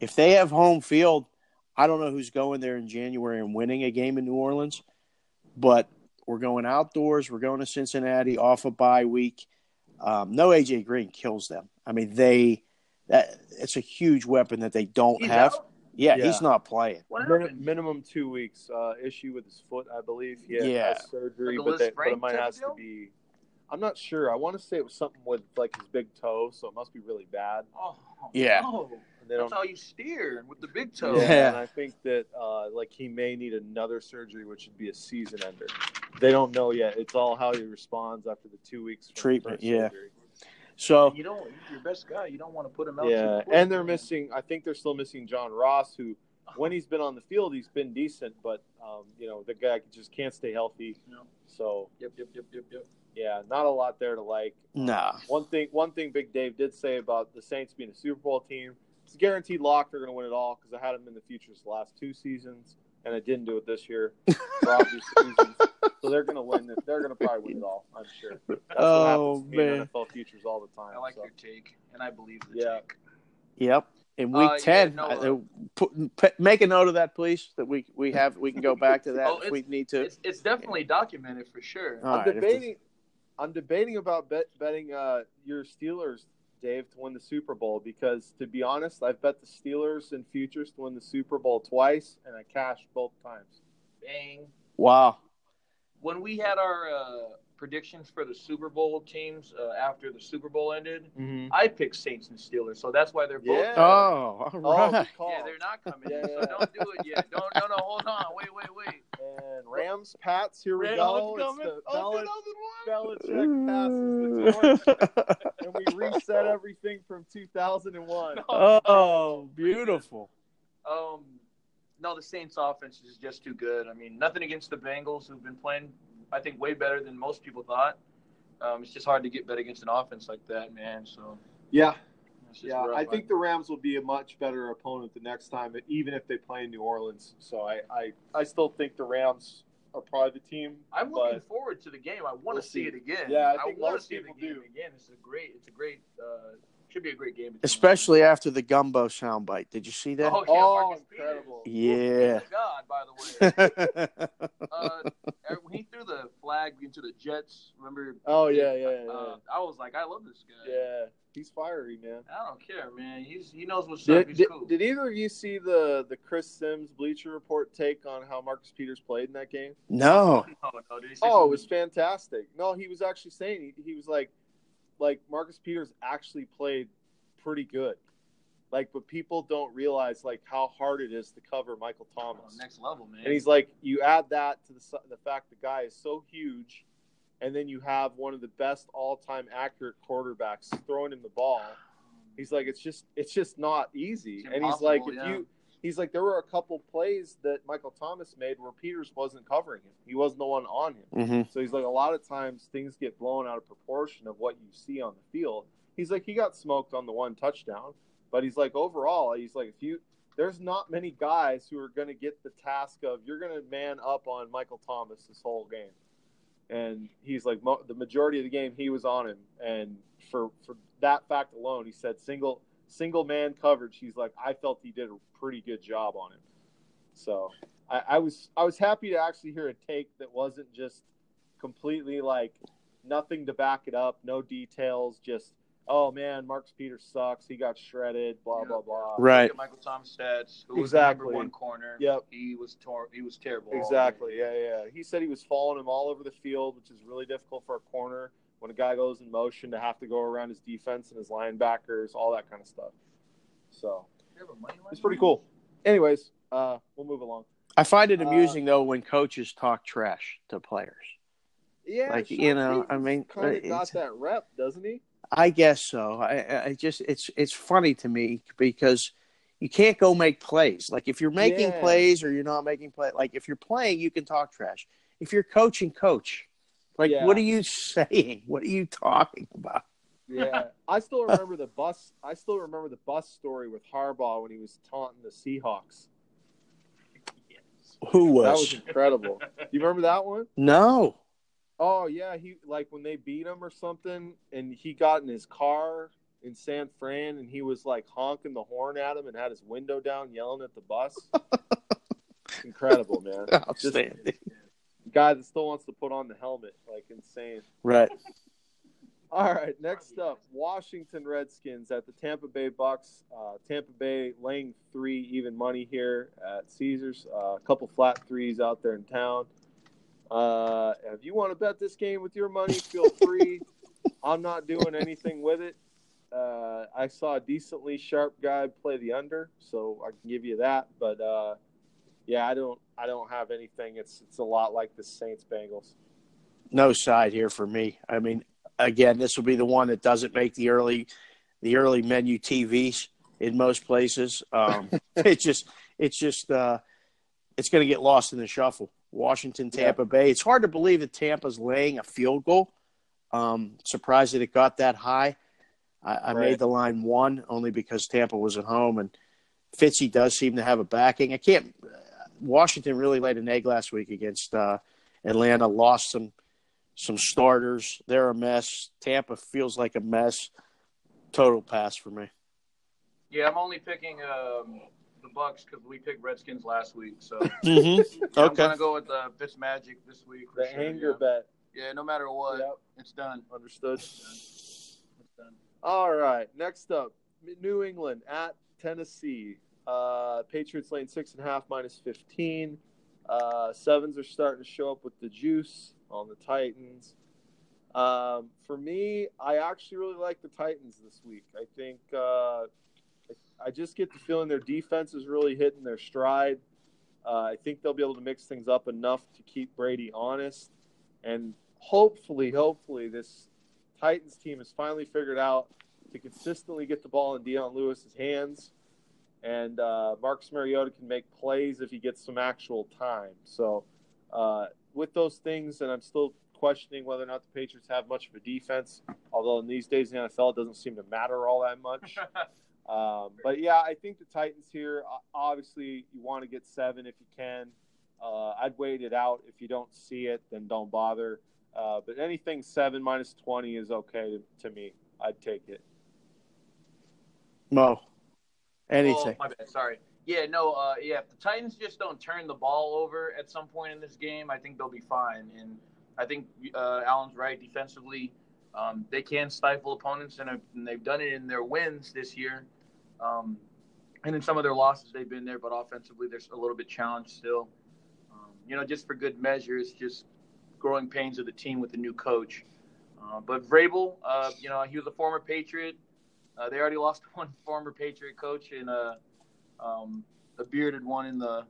if they have home field, I don't know who's going there in January and winning a game in New Orleans, but we're going outdoors. We're going to Cincinnati off a bye week. Um, no AJ Green kills them. I mean, they that it's a huge weapon that they don't He's have. Yeah, Yeah. he's not playing. What Min- minimum two weeks uh, issue with his foot, I believe. He had Yeah. has surgery, Like but, they, but it might have to be. I'm not sure. I want to say it was something with like his big toe, so it must be really bad. Oh, Yeah. no. And they That's don't. how you steer with the big toe. Yeah, Yeah. and I think that uh, like he may need another surgery, which would be a season ender. They don't know yet. It's all how he responds after the two weeks from the Treatment, first yeah. surgery. So You don't. Your best guy. You don't want to put him out. Yeah, quick. and they're missing. I think they're still missing John Ross, who when he's been on the field, he's been decent, but um, you know the guy just can't stay healthy. No. So Yep, yep, yep, yep, yep. yeah, not a lot there to like. Nah. One thing, one thing, Big Dave did say about the Saints being a Super Bowl team, it's a guaranteed lock. They're going to win it all because I had them in the futures the last two seasons, and I didn't do it this year for obvious reasons. So they're going to win it. They're going to probably win it all. I'm sure. That's Oh, what happens to me in man. NFL futures all the time. I like so. your take, and I believe the Yeah. take. Yep. In week Uh, yeah, ten, no, uh, put, p- make a note of that, please. That we we have we can go back to that Oh, if we need to. It's, it's definitely documented for sure. All I'm right, debating. I'm debating about bet, betting uh, your Steelers, Dave, to win the Super Bowl because, to be honest, I've bet the Steelers in futures to win the Super Bowl twice, and I cashed both times. Bang. Wow. When we had our uh, predictions for the Super Bowl teams uh, after the Super Bowl ended, Mm-hmm. I picked Saints and Steelers, so that's why they're both. Yeah. Oh, all Oh, right. good call. Yeah, they're not coming Yeah, in, yeah, so don't do it yet. Don't, no, no, hold on. Wait, wait, wait. And Rams, Pats, here we Red go. It's coming. the Oh, Belich- 2001. Belichick passes the torch, and we reset everything from 2001. oh, beautiful. Um, no, the Saints' offense is just too good. I mean, nothing against the Bengals, who've been playing, I think, way better than most people thought. Um, it's just hard to get bet against an offense like that, man. So Yeah, it's just yeah. rough. I think the Rams will be a much better opponent the next time, even if they play in New Orleans. So I, I, I still think the Rams are probably the team. I'm looking forward to the game. I want We'll to see see. it again. Yeah, I think want to see the people game do. again. It's a great. It's a great. Uh, should be a great game. Especially them. after the gumbo soundbite. Did you see that? Oh, yeah, Oh, incredible. Yeah. Peters. God, by the way. uh, when he threw the flag into the Jets, remember? Oh yeah, yeah, yeah. Uh, I was like, I love this guy. yeah, he's fiery, man. I don't care, man. He's he knows what's up. Did, He's did, cool. did either of you see the the Chris Sims Bleacher Report take on how Marcus Peters played in that game? no. no, no, did he say Oh, it was fantastic. No, he was actually saying he, he was like, like Marcus Peters actually played pretty good. Like, but people don't realize like how hard it is to cover Michael Oh, Thomas. next level, man. And he's like, you add that to the the fact the guy is so huge, and then you have one of the best all time accurate quarterbacks throwing him the ball. He's like, it's just it's just not easy. It's and he's like, if yeah. you he's like, there were a couple plays that Michael Thomas made where Peters wasn't covering him. He wasn't the one on him. hmm So he's like, a lot of times things get blown out of proportion of what you see on the field. He's like, he got smoked on the one touchdown, but he's like, overall, he's like, if you, there's not many guys who are going to get the task of you're going to man up on Michael Thomas this whole game, and he's like, mo- the majority of the game he was on him, and for for that fact alone, he said single single man coverage. He's like, I felt he did a pretty good job on him. So I, I was I was happy to actually hear a take that wasn't just completely like nothing to back it up, no details, just oh man, Marcus Peters sucks, he got shredded, blah Yeah. blah blah. Right. Look at Michael Thomas stats. Who was the number one corner? Yep. He was tor- He was terrible. Exactly, yeah, yeah. He said he was following him all over the field, which is really difficult for a corner when a guy goes in motion to have to go around his defense and his linebackers, all that kind of stuff. So You have a money line it's pretty cool. Anyways, uh, we'll move along. I find it Uh, amusing though when coaches talk trash to players. Yeah, Like, Sean you know, I mean, kind of got that rep, doesn't he? I guess so. I, I just it's it's funny to me because you can't go make plays. Like if you're making Yeah. plays or you're not making play, like if you're playing, you can talk trash. If you're coaching, coach. Like Yeah. what are you saying? What are you talking about? Yeah, I still remember the bus. I still remember the bus story with Harbaugh when he was taunting the Seahawks. Who was? That was incredible. you remember that one? no. Oh yeah, he like when they beat him or something, and he got in his car in San Fran, and he was like honking the horn at him and had his window down, yelling at the bus. Incredible, man. Outstanding. Guy that still wants to put on the helmet, like insane. Right. All right, next up, Washington Redskins at the Tampa Bay Bucks. Uh, Tampa Bay laying three even money here at Caesars. Uh, a couple flat threes out there in town. Uh, if you want to bet this game with your money, feel free. I'm not doing anything with it. Uh, I saw a decently sharp guy play the under, so I can give you that. But uh, yeah, I don't. I don't have anything. It's it's a lot like the Saints Bengals. No side here for me. I mean, again, this will be the one that doesn't make the early the early menu TVs in most places. Um, it's just it's just uh, it's going to get lost in the shuffle. Washington, Tampa Bay. It's hard to believe that Tampa's laying a field goal Um, surprised that it got that high. I, I Right. made the line one only because Tampa was at home, and Fitzy does seem to have a backing. I can't. Washington really laid an egg last week against uh, Atlanta. Lost some some starters. They're a mess. Tampa feels like a mess. Total pass for me. Yeah, I'm only picking um, the Bucks because we picked Redskins last week. So Mm-hmm. I'm gonna go with the Fitz Magic this week. The sure, anger yeah. bet. Yeah, no matter what, Yep. it's done. Understood. It's done. All right. Next up, New England at Tennessee. Uh, Patriots lane six and a half minus fifteen. Uh, sevens are starting to show up with the juice on the Titans. Um, for me, I actually really like the Titans this week. I think uh, I just get the feeling their defense is really hitting their stride. Uh, I think they'll be able to mix things up enough to keep Brady honest, and hopefully, hopefully, this Titans team has finally figured out to consistently get the ball in Dion Lewis's hands, and uh, Marcus Mariota can make plays if he gets some actual time. So, uh, with those things, and I'm still questioning whether or not the Patriots have much of a defense. Although in these days in the NFL, it doesn't seem to matter all that much. Um, but yeah, I think the Titans here. Obviously, you want to get seven if you can. Uh, I'd wait it out. If you don't see it, then don't bother. Uh, but anything seven minus twenty is okay to, to me. I'd take it. Mo. Anything. Oh, my bad. Sorry. Yeah, no. Uh, yeah, if the Titans just don't turn the ball over at some point in this game, I think they'll be fine. And I think uh, Allen's right defensively. Um, they can stifle opponents, and, and they've done it in their wins this year. Um, and in some of their losses, they've been there, but offensively, they're a little bit challenged still. Um, you know, just for good measure, it's just growing pains of the team with the new coach. Uh, but Vrabel, uh, you know, he was a former Patriot. Uh, they already lost one former Patriot coach and a, um, a bearded one in the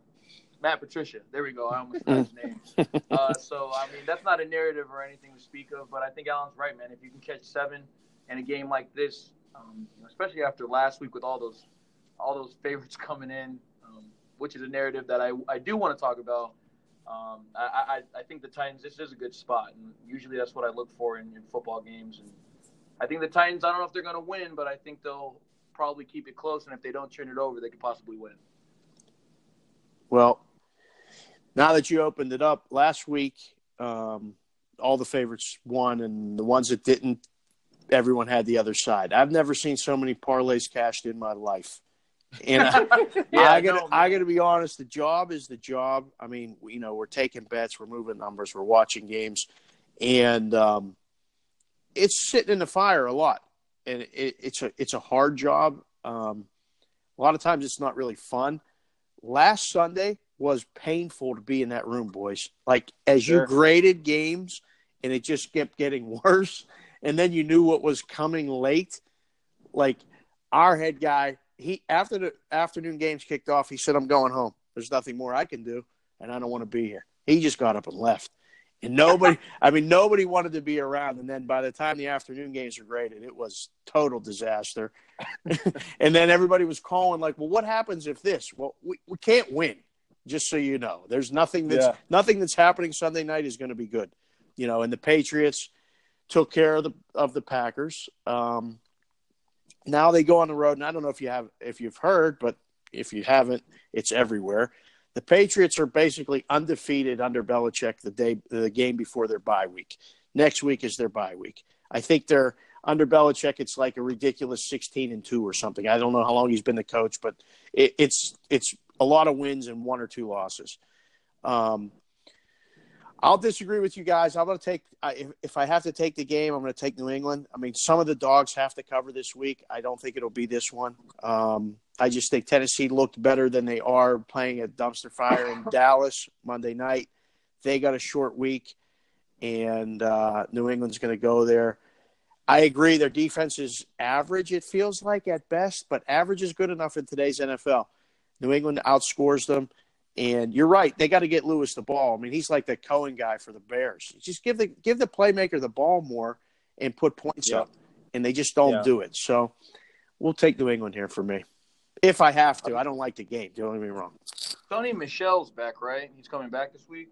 Matt Patricia. There we go. I almost got his name. Uh, so I mean, that's not a narrative or anything to speak of. But I think Allen's right, man. If you can catch seven in a game like this, um, you know, especially after last week with all those all those favorites coming in, um, which is a narrative that I, I do want to talk about. Um, I, I, I think the Titans, this is a good spot. And usually that's what I look for in, in football games. And I think the Titans, I don't know if they're going to win, but I think they'll probably keep it close. And if they don't turn it over, they could possibly win. Well, now that you opened it up, last week um, all the favorites won, and the ones that didn't, everyone had the other side. I've never seen so many parlays cashed in my life. And I, I gotta, I gotta be honest. The job is the job. I mean, you know, we're taking bets, we're moving numbers, we're watching games, and um, it's sitting in the fire a lot. And it, it's a, it's a hard job. Um, a lot of times, it's not really fun. Last Sunday was painful to be in that room, boys. Like as Sure. you graded games, and it just kept getting worse, and then you knew what was coming late. Like our head guy, he after the afternoon games kicked off, he said, "I'm going home. There's nothing more I can do, and I don't want to be here." He just got up and left, and nobody, I mean, nobody wanted to be around. And then by the time the afternoon games were graded, it was total disaster. and then everybody was calling like, "Well, what happens if this?" Well, we, we can't win. Just so you know, there's nothing that's Yeah. nothing that's happening Sunday night is going to be good. You know, and the Patriots took care of the of the Packers. Um, now they go on the road, and I don't know if you have if you've heard, but if you haven't, it's everywhere. The Patriots are basically undefeated under Belichick the day the game before their bye week. Next week is their bye week. I think they're under Belichick. It's like a ridiculous sixteen and two or something. I don't know how long he's been the coach, but it, it's it's a lot of wins and one or two losses. Um, I'll disagree with you guys. I'm going to take I, if, if I have to take the game, I'm going to take New England. I mean, some of the dogs have to cover this week. I don't think it'll be this one. Um, I just think Tennessee looked better than they are playing at dumpster fire in Dallas Monday night. They got a short week, and uh, New England's going to go there. I agree. Their defense is average. It feels like at best, but average is good enough in today's NFL. New England outscores them. And you're right; they got to get Lewis the ball. I mean, he's like the Cohen guy for the Bears. Just give the give the playmaker the ball more and put points Yeah. up, and they just don't Yeah. do it. So we'll take New England here for me, if I have to. I don't like the game. Don't get me wrong. Sony Michel's back, right? He's coming back this week.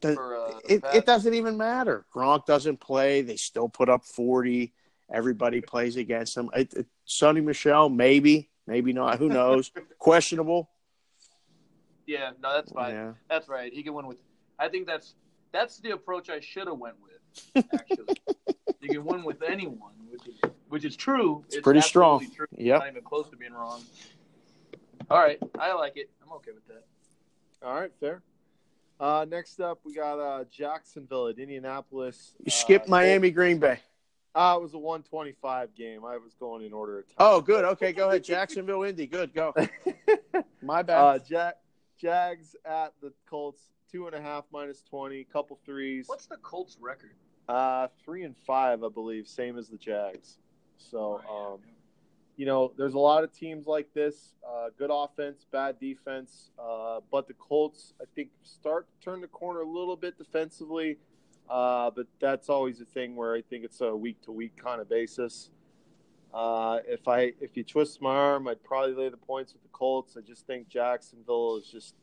The- for uh, it, it doesn't even matter. Gronk doesn't play. They still put up 40. Everybody plays against them. It, it, Sony Michel, maybe, maybe not. Who knows? Questionable. Yeah, no, that's fine. Yeah. That's right. He can win with. I think that's that's the approach I should have went with. Actually, you can win with anyone, which is which is true. It's, pretty strong. absolutely True. Yep. Not even close to being wrong. All right, I like it. I'm okay with that. All right, fair. Uh, next up, we got uh, Jacksonville at Indianapolis. You skip uh, Miami, Green Bay. Uh, it was a 125 game. I was going in order of time. Oh, good. Okay, go ahead. Jacksonville, Indy. Good. Go. My bad. uh, Jag- Jags at the Colts, two and a half minus 20, couple threes. What's the Colts record? Uh, three and five, I believe, same as the Jags. So, um, you know, there's a lot of teams like this. Uh, good offense, bad defense. Uh, but the Colts, I think, start to turn the corner a little bit defensively. Uh, but that's always a thing where I think it's a week to week kind of basis. Uh, if I if you twist my arm, I'd probably lay the points with the Colts. I just think Jacksonville is just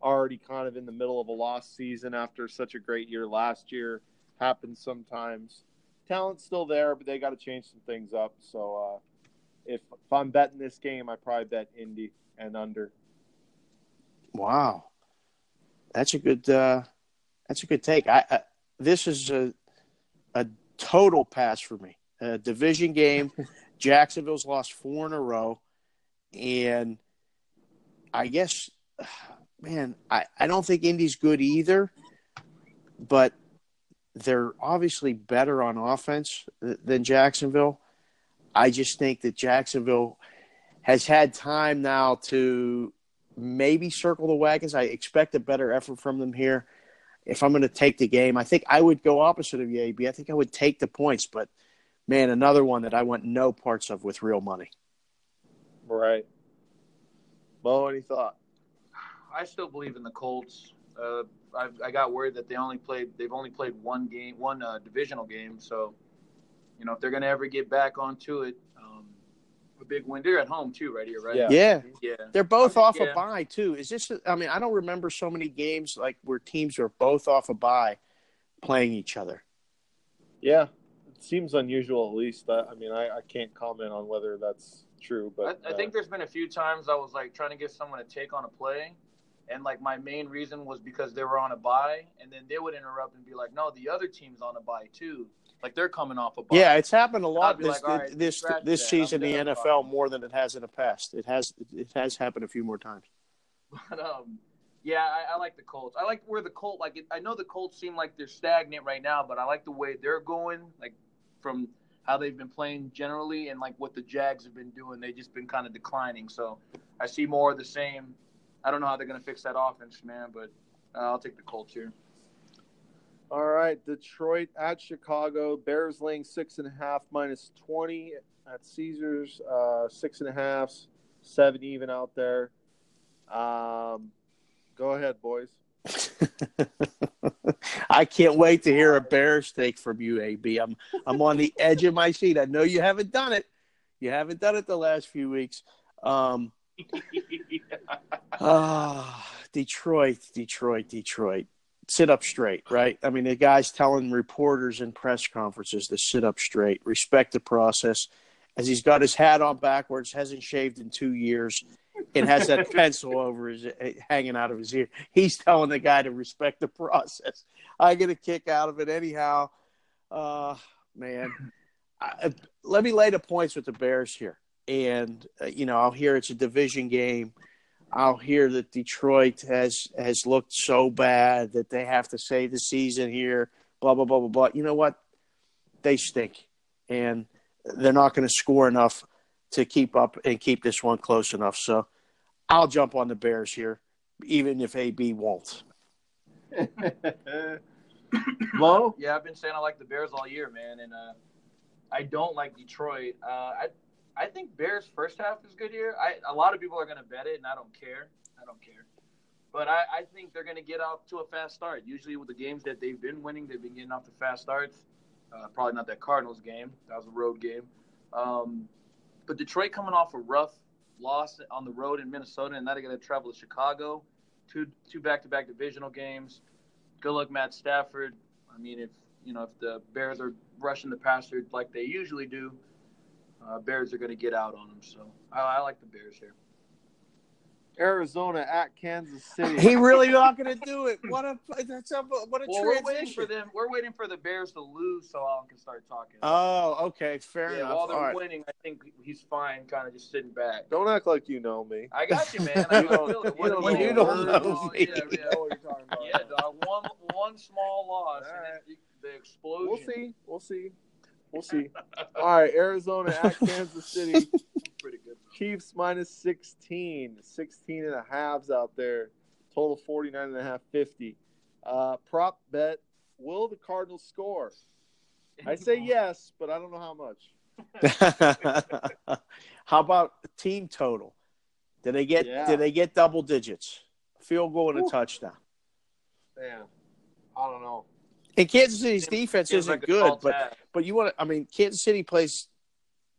already kind of in the middle of a lost season after such a great year last year. Happens sometimes. Talent's still there, but they got to change some things up. So uh, if if I'm betting this game, I probably bet Indy and under. Wow, that's a good. Uh, that's a good take. I, I this is a a total pass for me. A division game. Jacksonville's lost four in a row, and I guess, man, I, I don't think Indy's good either, but they're obviously better on offense th- than Jacksonville. I just think that Jacksonville has had time now to maybe circle the wagons. I expect a better effort from them here. If I'm going to take the game, I think I would go opposite of you, AB. I think I would take the points, but man, another one that I want no parts of with real money. Right. Mo, any thought? I still believe in the Colts. Uh, I, I got worried that they only played. They've only played one game, one uh, divisional game. So, you know, if they're going to ever get back onto it, a big win. They're at home too, right here, right? Yeah. Yeah, Yeah. they're both off Yeah. a bye too. Is this? I mean, I don't remember so many games like where teams are both off a bye playing each other. Yeah, it seems unusual at least. I, I mean, I, I can't comment on whether that's true, but I, I uh, think there's been a few times I was like trying to get someone to take on a play, and like my main reason was because they were on a bye, and then they would interrupt and be like, "No, the other team's on a bye too. Like they're coming off a bye." Yeah, it's happened a lot this like, right, this this season in the. NFL more than it has in the past. It has it has happened a few more times. But um, yeah, I, I like the Colts. I like where the Colt like. It, I know the Colts seem like they're stagnant right now, but I like the way they're going. Like from how they've been playing generally, and like what the Jags have been doing. They've just been kind of declining. So I see more of the same. I don't know how they're gonna fix that offense, man, but uh, I'll take the Colts here. All right, Detroit at Chicago. Bears laying six and a half minus twenty at Caesars. Uh, six and a half, seven even out there. Um, go ahead, boys. I can't wait to hear a Bears take from you, AB. I'm I'm on the edge of my seat. I know you haven't done it. You haven't done it the last few weeks. Um, ah, Detroit, Detroit, Detroit. Sit up straight, right? I mean, the guy's telling reporters in press conferences to sit up straight, respect the process. As he's got his hat on backwards, hasn't shaved in two years, and has that pencil over his hanging out of his ear. He's telling the guy to respect the process. I get a kick out of it anyhow. Uh, man, I, let me lay the points with the Bears here, and uh, you know I'll hear it's a division game. I'll hear that Detroit has has looked so bad that they have to save the season here. Blah blah blah blah blah. You know what? They stink, and they're not going to score enough to keep up and keep this one close enough. So I'll jump on the Bears here, even if AB won't. Mo, Yeah, I've been saying I like the Bears all year, man, and uh, I don't like Detroit. Uh, I I think Bears first half is good here. I a lot of people are gonna bet it, and I don't care. I don't care. But I, I think they're gonna get off to a fast start. Usually with the games that they've been winning, they've been getting off to fast starts. Uh, probably not that Cardinals game. That was a road game. Um, but Detroit coming off a rough loss on the road in Minnesota, and now they're gonna travel to Chicago. Two two back to back divisional games. good luck, Matt Stafford. I mean, if you know if the Bears are rushing the passer like they usually do, uh, Bears are going to get out on them. So I, I like the Bears here. Arizona at Kansas City. He really not going to do it. What a that's a, what a Well, we're transition. waiting for them. We're waiting for the Bears to lose so Alan can start talking. Oh, okay, fair yeah, enough. while they're All right. winning, I think he's fine, kind of just sitting back. Don't act like you know me. I got you, man. I You don't- you don't What- know You don't words. know me. Yeah, yeah. You know what you're talking about. Yeah, dog. One one small loss, All and right. the, the explosion. We'll see. We'll see. We'll see. All right, Arizona at Kansas City. Pretty good. Chiefs minus 16. 16 and a halves out there. Total 49 and a half, 50. Uh, prop bet. Will the Cardinals score? I say yes, but I don't know how much. How about team total? Did they get Yeah. did they get double digits? Field goal and a Ooh. touchdown. Man, I don't know. And Kansas City's defense isn't like good, but but you want to. I mean, Kansas City plays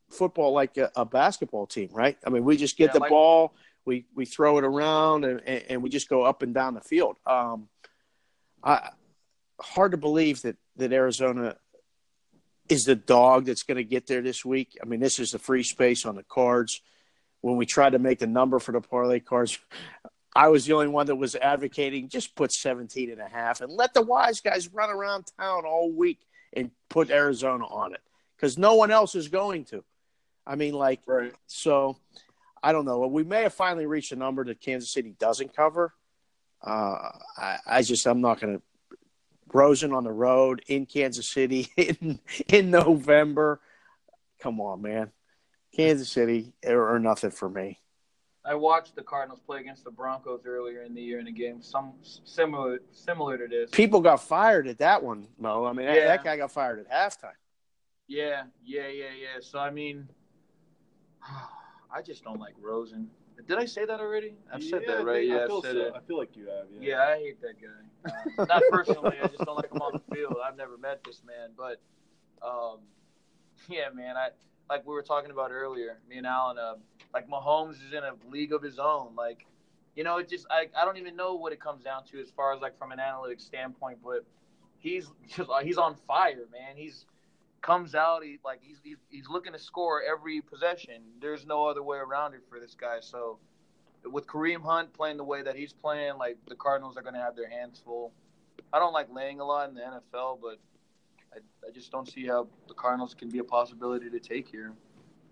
football like a, a basketball team, right? I mean, we just get Yeah, the like- ball, we we throw it around, and, and, and we just go up and down the field. Um, I hard to believe that that Arizona is the dog that's going to get there this week. I mean, this is the free space on the cards. When we tried to make the number for the parlay cards, I was the only one that was advocating just put 17 and a half and let the wise guys run around town all week and put Arizona on it because no one else is going to. I mean, like, Right. so I don't know. We may have finally reached a number that Kansas City doesn't cover. Uh, I, I just, I'm not going to. Rosen on the road in Kansas City in in November. Come on, man. Kansas City or, or nothing for me. I watched the Cardinals play against the Broncos earlier in the year in a game some similar similar to this. People got fired at that one, Mo. I mean, that, Yeah. that guy got fired at halftime. Yeah, yeah, yeah, yeah. So I mean, I just don't like Rosen. Did I say that already? I've said that right. Yeah, I've said it. I feel like you have. Yeah, I hate that guy. Uh, not personally, I just don't like him on the field. I've never met this man, but um, yeah, man. I like we were talking about earlier. Me and Alan. Uh, like Mahomes is in a league of his own. Like, you know, it just I I don't even know what it comes down to as far as like from an analytics standpoint, but he's just uh, he's on fire, man. He's comes out, he like he's he's, he's looking to score every possession. There's no other way around it for this guy. So with Kareem Hunt playing the way that he's playing, like the Cardinals are going to have their hands full. I don't like laying a lot in the NFL, but I, I just don't see how the Cardinals can be a possibility to take here.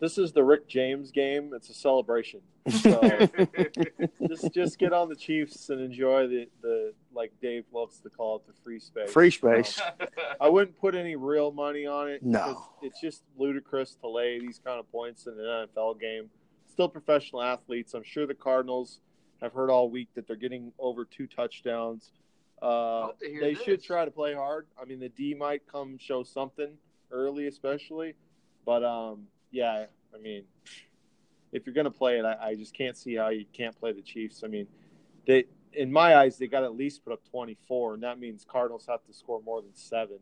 This is the Rick James game. It's a celebration. So just just get on the Chiefs and enjoy the, the like Dave loves to call it the free space. Free space. I wouldn't put any real money on it. No. It's just ludicrous to lay these kind of points in an NFL game. Still professional athletes. I'm sure the Cardinals have heard all week that they're getting over two touchdowns. Uh, to they this. should try to play hard. I mean, the D might come show something early, especially. But um, yeah, I mean, if you're going to play it, I, I just can't see how you can't play the Chiefs. I mean, they in my eyes they got at least put up 24, and that means Cardinals have to score more than seven.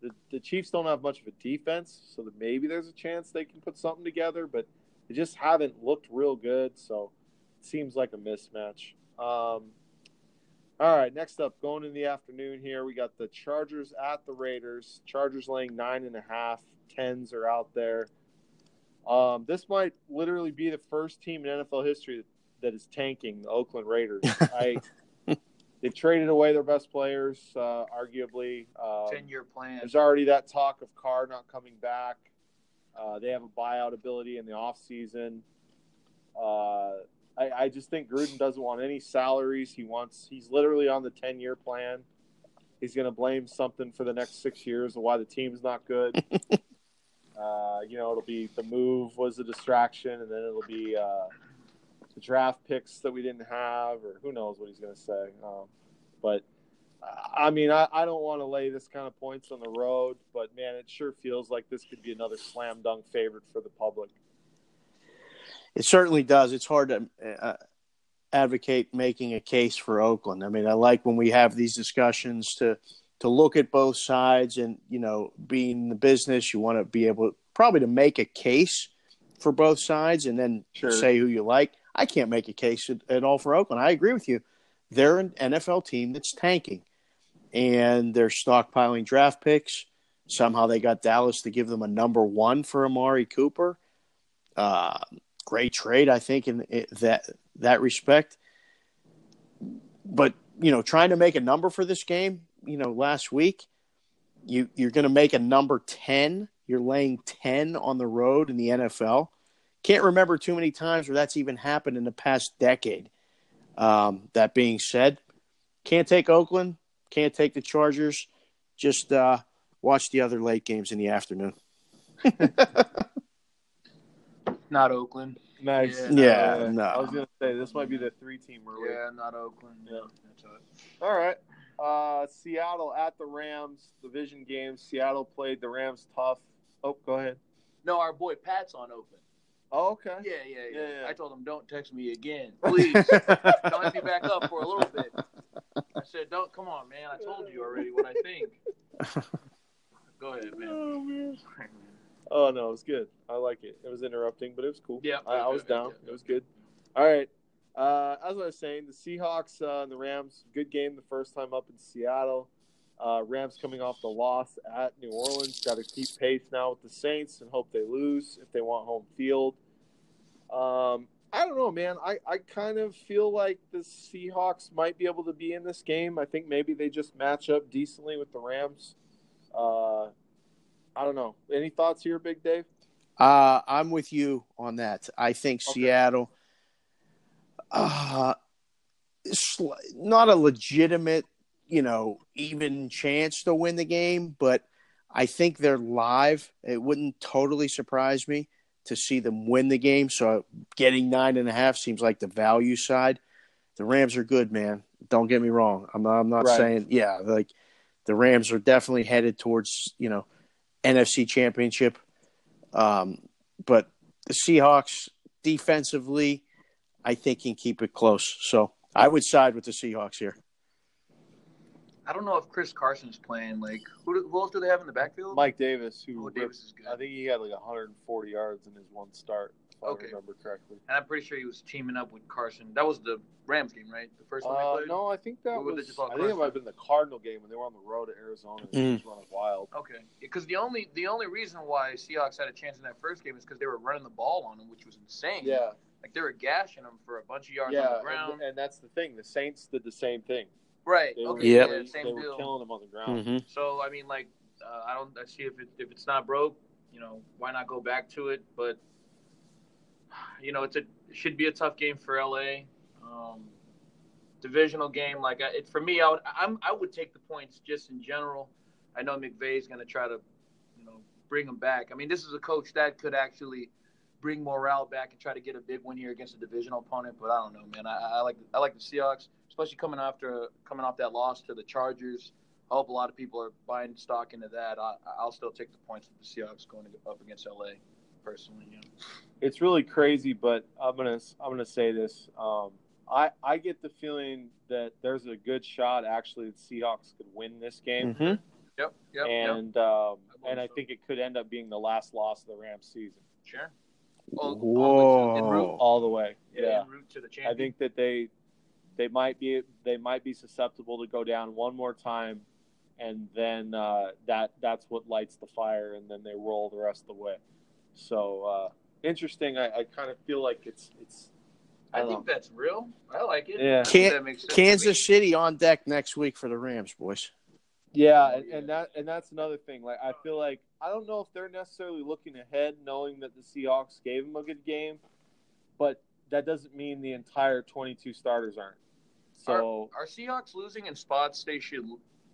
The the Chiefs don't have much of a defense, so that maybe there's a chance they can put something together, but they just haven't looked real good. So it seems like a mismatch. Um, all right, next up, going in the afternoon here, we got the Chargers at the Raiders. Chargers laying nine and a half. Tens are out there. Um, this might literally be the first team in NFL history that, that is tanking the Oakland Raiders. I they've traded away their best players, uh, arguably. Um, Ten year plan. there's already that talk of Carr not coming back. Uh, they have a buyout ability in the offseason. Uh, I, I just think Gruden doesn't want any salaries. He wants he's literally on the ten year plan. He's going to blame something for the next six years of why the team's not good. uh, you know, it'll be the move was a distraction, and then it'll be uh, the draft picks that we didn't have, or who knows what he's going to say. Um, but I mean, I, I don't want to lay this kind of points on the road, but man, it sure feels like this could be another slam dunk favorite for the public. It certainly does. It's hard to uh, advocate making a case for Oakland. I mean, I like when we have these discussions to to look at both sides, and you know, being in the business, you want to be able probably to make a case for both sides, and then Sure. say who you like. I can't make a case at, at all for Oakland. I agree with you. They're an NFL team that's tanking. and they're stockpiling draft picks. Somehow they got Dallas to give them a number one for Amari Cooper. Uh, great trade, I think, in that that respect. But you know, trying to make a number for this game, you know, last week, you you're going to make a number ten. You're laying ten on the road in the NFL. Can't remember too many times where that's even happened in the past decade. Um, that being said, can't take Oakland, can't take the Chargers. Just uh, watch the other late games in the afternoon. Not Oakland. Nice. Yeah, Uh, no. I was gonna say this might be the three teamer. Yeah, not Oakland. Yeah. All right. Uh, Seattle at the Rams division game. Seattle played the Rams tough. Oh, go ahead. No, our boy Pat's on open. Oh, okay. Yeah, yeah, yeah. Yeah, yeah. I told him, don't text me again, please. don't let me back up for a little bit. I said, don't. Come on, man. I told you already what I think. Go ahead, man. Oh man. Oh no, it was good. I like it. It was interrupting, but it was cool. Yeah, I, I was down. It was good. All right. Uh, as I was saying, the Seahawks uh, and the Rams, good game the first time up in Seattle. Uh, Rams coming off the loss at New Orleans, got to keep pace now with the Saints and hope they lose if they want home field. Um, I don't know, man. I, I kind of feel like the Seahawks might be able to be in this game. I think maybe they just match up decently with the Rams. Uh, I don't know. Any thoughts here, Big Dave? Uh, I'm with you on that. I think Okay. Seattle, uh, not a legitimate, you know, even chance to win the game, but I think they're live. It wouldn't totally surprise me to see them win the game. So getting nine and a half seems like the value side. The Rams are good, man. Don't get me wrong. I'm not, I'm not Right. saying, yeah, like the Rams are definitely headed towards, you know, NFC championship. Um, but the Seahawks defensively, I think can keep it close. So I would side with the Seahawks here. I don't know if Chris Carson's playing. Like, who, do, who else do they have in the backfield? Mike Davis, who Oh, Davis is good. I think he had like 140 yards in his one start, if Okay. I remember correctly. And I'm pretty sure he was teaming up with Carson. That was the Rams game, right? The first one Uh, they played. no, I think that Or was it was. just I think it Carson? might have been the Cardinal game when they were on the road to Arizona. and Mm. It was running wild. Okay, because the only the only reason why Seahawks had a chance in that first game is because they were running the ball on him, which was insane. Yeah, like they were gashing him for a bunch of yards on the ground. and, and that's the thing. The Saints did the same thing. right. They were, Okay. Yep. Yeah. they, Same they were killing them on the ground. Mm-hmm. So I mean, like, uh, I don't. I see if it if it's not broke, you know, why not go back to it? But you know, it's a it should be a tough game for LA. Um, divisional game, like I- it for me, I would I'm I would take the points just in general. I know McVay's going to try to, you know, bring them back. I mean, this is a coach that could actually bring morale back and try to get a big win here against a divisional opponent. But I don't know, man. I, I like I like the Seahawks, especially coming after coming off that loss to the Chargers. I hope a lot of people are buying stock into that. I, I'll still take the points with the Seahawks going up against LA, personally. Yeah. It's really crazy, but I'm gonna I'm gonna say this. Um, I I get the feeling that there's a good shot actually that Seahawks could win this game. Mm-hmm. Yep. Yep. yep. and um, I and I so. think it could end up being the last loss of the Rams season, Sure. Oh, Whoa. En route, all the way. yeah, Yeah, en route to the I think that they they might be they might be susceptible to go down one more time, and then uh, that that's what lights the fire, and then they roll the rest of the way. So uh, interesting. I, I kind of feel like it's it's. I I don't think that's real. I like it. Yeah. Can- that makes sense to Kansas. City on deck next week for the Rams, boys. Yeah, Oh, and, and that and that's another thing. Like I feel like I don't know if they're necessarily looking ahead, knowing that the Seahawks gave them a good game, but that doesn't mean the entire twenty-two starters aren't. So Are Seahawks losing in spots they should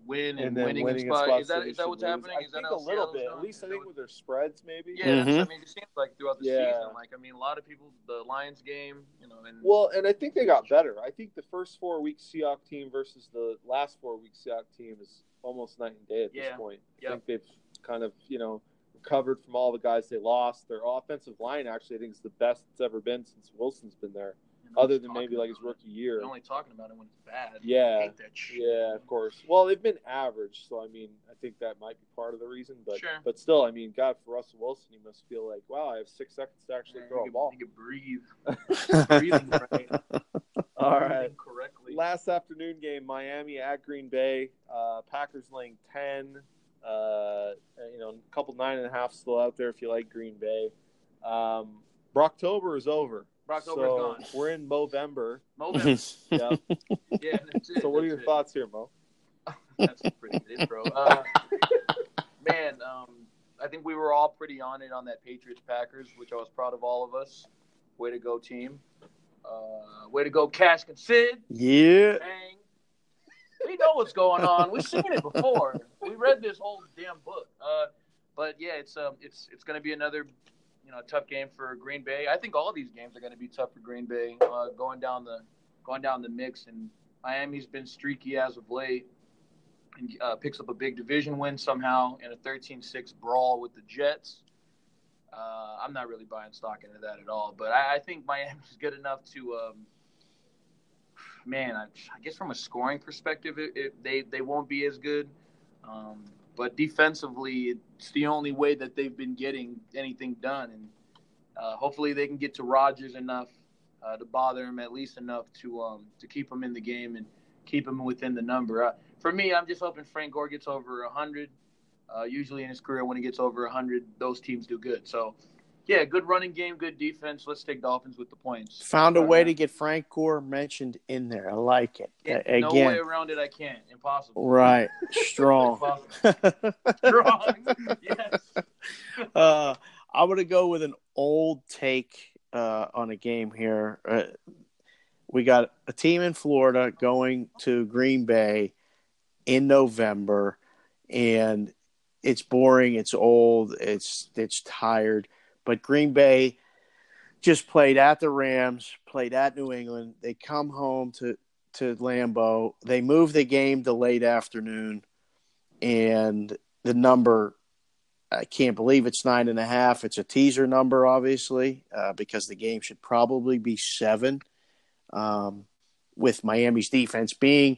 win and, and then winning, winning in spots? spots Is that they is that what's lose. happening? I Is that think how a little Seattle's bit, doing? at least I think with their spreads, maybe. Yeah, that's- Mhm. I mean, it seems like throughout the Yeah. season, like I mean, a lot of people, the Lions game, you know, and Well, and I think they got better. I think the first four week Seahawks team versus the last four week Seahawks team is almost night and day at this Yeah. point. I Yep. think they've kind of you know recovered from all the guys they lost. Their offensive line actually I think is the best it's ever been since Wilson's been there, you know, other than maybe like his about it. rookie year. They're only talking about it when it's bad. Yeah. Yeah, of course. Well, they've been average, so I mean, I think that might be part of the reason. But Sure. but still, I mean, God, for Russell Wilson, he must feel like, wow, I have six seconds to actually Yeah, throw you a ball. can, you can breathe. Breathing right. All right, correctly. last afternoon game, Miami at Green Bay. Uh, Packers laying ten. Uh, you know, a couple nine and a half still out there if you like Green Bay. Um, Brocktober is over. Brocktober's so gone. We're in Movember. Movember. Yeah. yeah. That's it, so what are your it. thoughts here, Mo? That's a pretty good intro. Uh, man, um, I think we were all pretty on it on that Patriots Packers, which I was proud of all of us. Way to go, team. Uh, way to go, Cash and Sid. Yeah. Bang. We know what's going on. We've seen it before. We read this whole damn book. Uh, but yeah, it's um, it's it's going to be another, you know, tough game for Green Bay. I think all these games are going to be tough for Green Bay. Uh, going down the going down the mix, and Miami's been streaky as of late, and uh, picks up a big division win somehow in a 13-6 brawl with the Jets. Uh, I'm not really buying stock into that at all, but I, I think Miami's good enough to. Um, man, I, I guess from a scoring perspective, it, it, they they won't be as good. Um, but defensively, it's the only way that they've been getting anything done, and uh, hopefully they can get to Rodgers enough uh, to bother him at least enough to um, to keep him in the game and keep him within the number. Uh, for me, I'm just hoping Frank Gore gets over hundred. Uh, usually in his career, when he gets over 100, those teams do good. So, yeah, good running game, good defense. Let's take Dolphins with the points. Found a way to get Frank Gore mentioned in there. I like it. Yeah, A- no way around it. I can't. Impossible. right, strong. Strong. yes. uh, I'm gonna go with an old take uh, on a game here. Uh, we got a team in Florida going to Green Bay in November, and it's boring. It's old. It's it's tired. But Green Bay just played at the Rams, played at New England. They come home to to Lambeau. They move the game to late afternoon, and the number I can't believe it's nine and a half. It's a teaser number, obviously, uh, because the game should probably be seven. Um, with Miami's defense being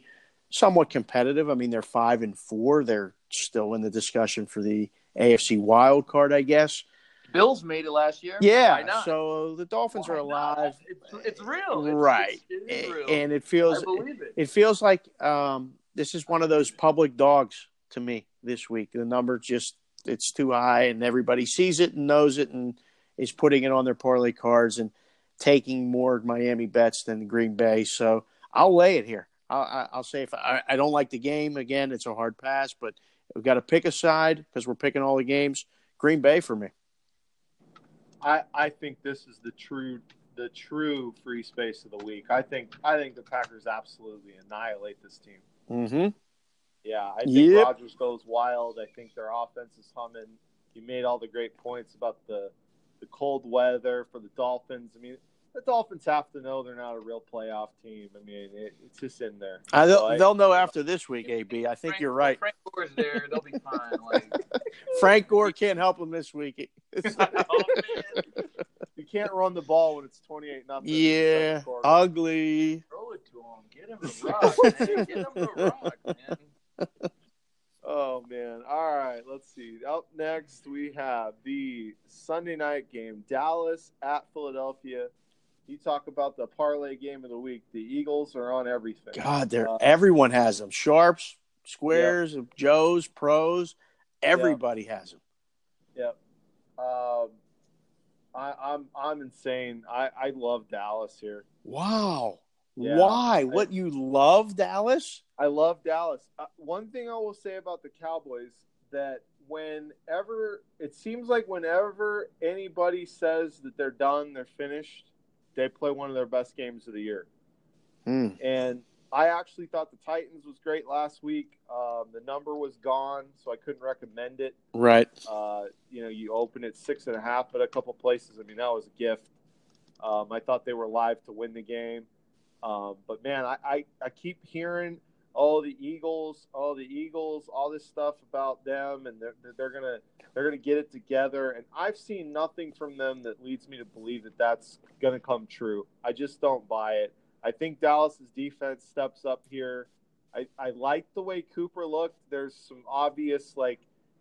somewhat competitive, I mean they're five and four. They're still in the discussion for the AFC wild card, I guess. Bills made it last year. Yeah, so the Dolphins Why are alive, It's, it's real. It's, right? It's, it is real. and it feels believe it. it feels like um, this is one of those public dogs to me this week. The number just it's too high, and everybody sees it and knows it, and is putting it on their parlay cards and taking more Miami bets than Green Bay. So I'll lay it here. I'll, I'll say if I, I don't like the game again, it's a hard pass, but we've got to pick a side because we're picking all the games. Green Bay for me. I, I think this is the true the true free space of the week. I think I think the Packers absolutely annihilate this team. Mm-hmm. Yeah, I think Yep. Rodgers goes wild. I think their offense is humming. You made all the great points about the the cold weather for the Dolphins. I mean, the Dolphins have to know they're not a real playoff team. I mean, it, it's just in there. Uh, they'll, Right. they'll know after this week, AB. I think Frank- you're right. Frank Gore's there. They'll be fine. Like, Frank Gore can't help them this week. oh, man. You can't run the ball when it's twenty eight nothing. yeah, ugly. Throw it to him. Get him the rock, man. Get him the rock, man. Oh man! All right, let's see. Up next, we have the Sunday night game: Dallas at Philadelphia. You talk about the parlay game of the week. The Eagles are on everything. God, there Uh, everyone has them. Sharps, squares, Joes, pros. Everybody has them. Yep. Um, I, I'm I'm insane. I, I love Dallas here. Wow. Yeah. Why? What you love Dallas? I love Dallas. Uh, one thing I will say about the Cowboys that whenever it seems like whenever anybody says that they're done, they're finished, they play one of their best games of the year. Hmm. And I actually thought the Titans was great last week. Um, the number was gone, so I couldn't recommend it. Right. Uh, you know, you open it six and a half but a couple places. I mean, that was a gift. Um, I thought they were live to win the game. Um, but man, I, I, I keep hearing all the Eagles, all the Eagles, all this stuff about them, and they're, they're gonna they're gonna get it together. And I've seen nothing from them that leads me to believe that that's gonna come true. I just don't buy it. I think Dallas's defense steps up here. I, I like the way Cooper looked. There's some obvious like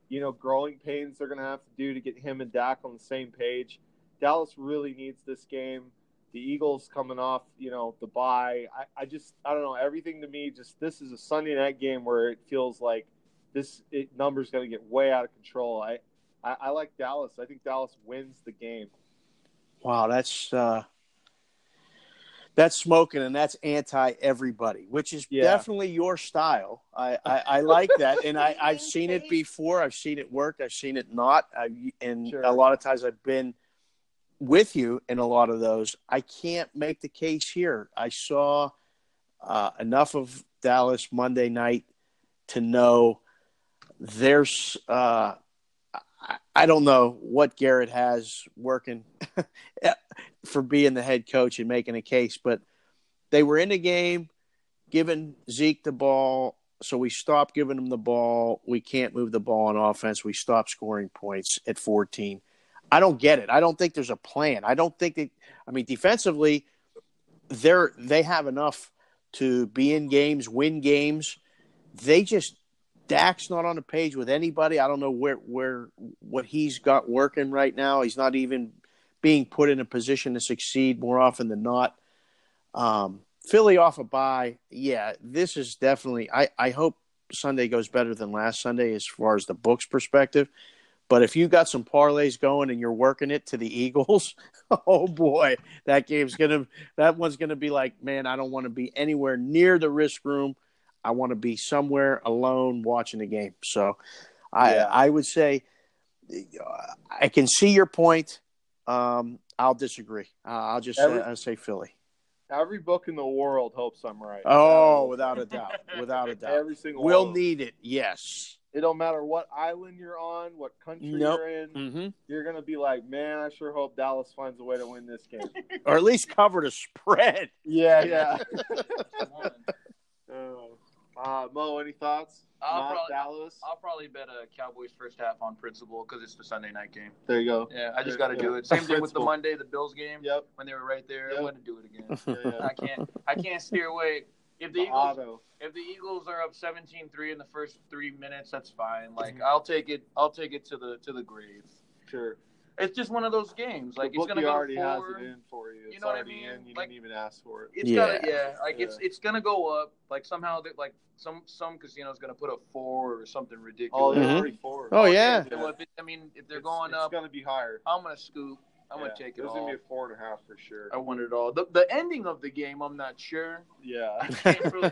you know, growing pains they're to have to do to get him and Dak on the same page. Dallas really needs this game. The Eagles coming off, you know, the bye. I, I just I don't know. Everything to me just this is a Sunday night game where it feels like this it, number's going to get way out of control. I, I I like Dallas. I think Dallas wins the game. Wow, that's uh, that's smoking and that's anti everybody, which is Yeah. definitely your style. I, I, I like that, and I, I've seen it before. I've seen it work. I've seen it not, I, and Sure. a lot of times I've been with you in a lot of those. I can't make the case here. I saw uh, enough of Dallas Monday night to know there's. Uh, I, don't know what Garrett has working for being the head coach and making a case, but they were in the game, giving Zeke the ball. So we stopped giving him the ball. We can't move the ball on offense. We stopped scoring points at 14. I don't get it. I don't think there's a plan. I don't think that. I mean, defensively, they're they have enough to be in games, win games. They just Dak's not on the page with anybody. I don't know where where what he's got working right now. He's not even being put in a position to succeed more often than not. Um, Philly off a bye, yeah. This is definitely. I I hope Sunday goes better than last Sunday as far as the books perspective. But if you got some parlays going and you're working it to the Eagles, oh boy, that game's gonna that one's gonna be like, man, I don't want to be anywhere near the risk room. I want to be somewhere alone watching the game. So, I Yeah. I would say I can see your point. Um, I'll disagree. Uh, I'll just Every- say, I'll say Philly. Every book in the world hopes I'm right. Oh, without a doubt, without a doubt. every single We'll need it. Yes. It don't matter what island you're on, what country Nope. you're in. Mm-hmm. You're gonna be like, man, I sure hope Dallas finds a way to win this game. Or at least cover the spread. yeah, yeah. Come on. Oh. Uh, Mo, any thoughts? I'll Not probably- Dallas. I'll probably bet a Cowboys first half on principle because it's the Sunday night game. There you go. Yeah, I just got to yeah. do it. Same thing with the Monday, the Bills game Yep. when they were right there. Yep. I want to do it again. Yeah, yeah. I can't. I can't steer away. If the Eagles, Auto. if the Eagles are up 17-3 in the first three minutes, that's fine. Like Mm-hmm. I'll take it. I'll take it to the to the grave. Sure. It's just one of those games. Like the it's gonna you go already forward. has it in for you. It's You know what I mean? in. You Like- didn't even ask for it. It's Yeah. gotta, yeah. Like it's Yeah. it's gonna go up. Like somehow, that like some some casino's gonna put a four or something Oh, ridiculous. they're Mhm. already four. Oh, yeah. Well, if it, I mean, if they're It's- going it's up, it's gonna be higher. I'm gonna scoop. I'm Yeah. gonna take it There's all. gonna be a four and a half for sure. I want it all. The the ending of the game, I'm not sure. Yeah. because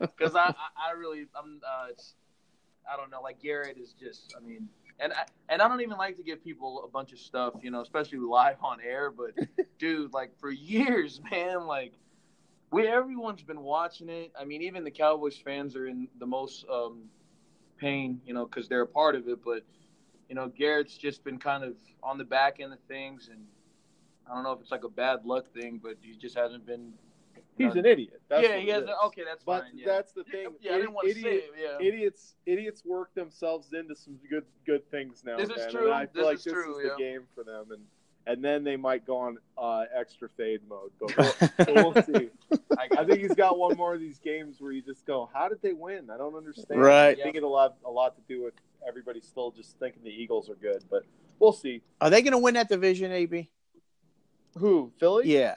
I, I I really I'm uh it's I don't know like Garrett is just I mean and I and I don't even like to give people a bunch of stuff you know especially live on air but dude like for years man like we everyone's been watching it I mean even the Cowboys fans are in the most um pain you know because they're a part of it but you know Garrett's just been kind of on the back end of things and I don't know if it's like a bad luck thing but he just hasn't been He's an idiot. That's yeah he has is. okay that's But fine yeah. that's the thing. Yeah, I didn't want to Idiot- say it. Yeah. idiots idiots work themselves into some good good things now. This is true. And I feel This like is this true, is yeah. the game for them, and and then they might go on uh, extra fade mode. But we'll, but we'll see. I, I think he's got one more of these games where you just go, "How did they win? I don't understand." Right. I think it'll have a lot to do with everybody still just thinking the Eagles are good, but we'll see. Are they going to win that division, AB? Who Philly? Yeah.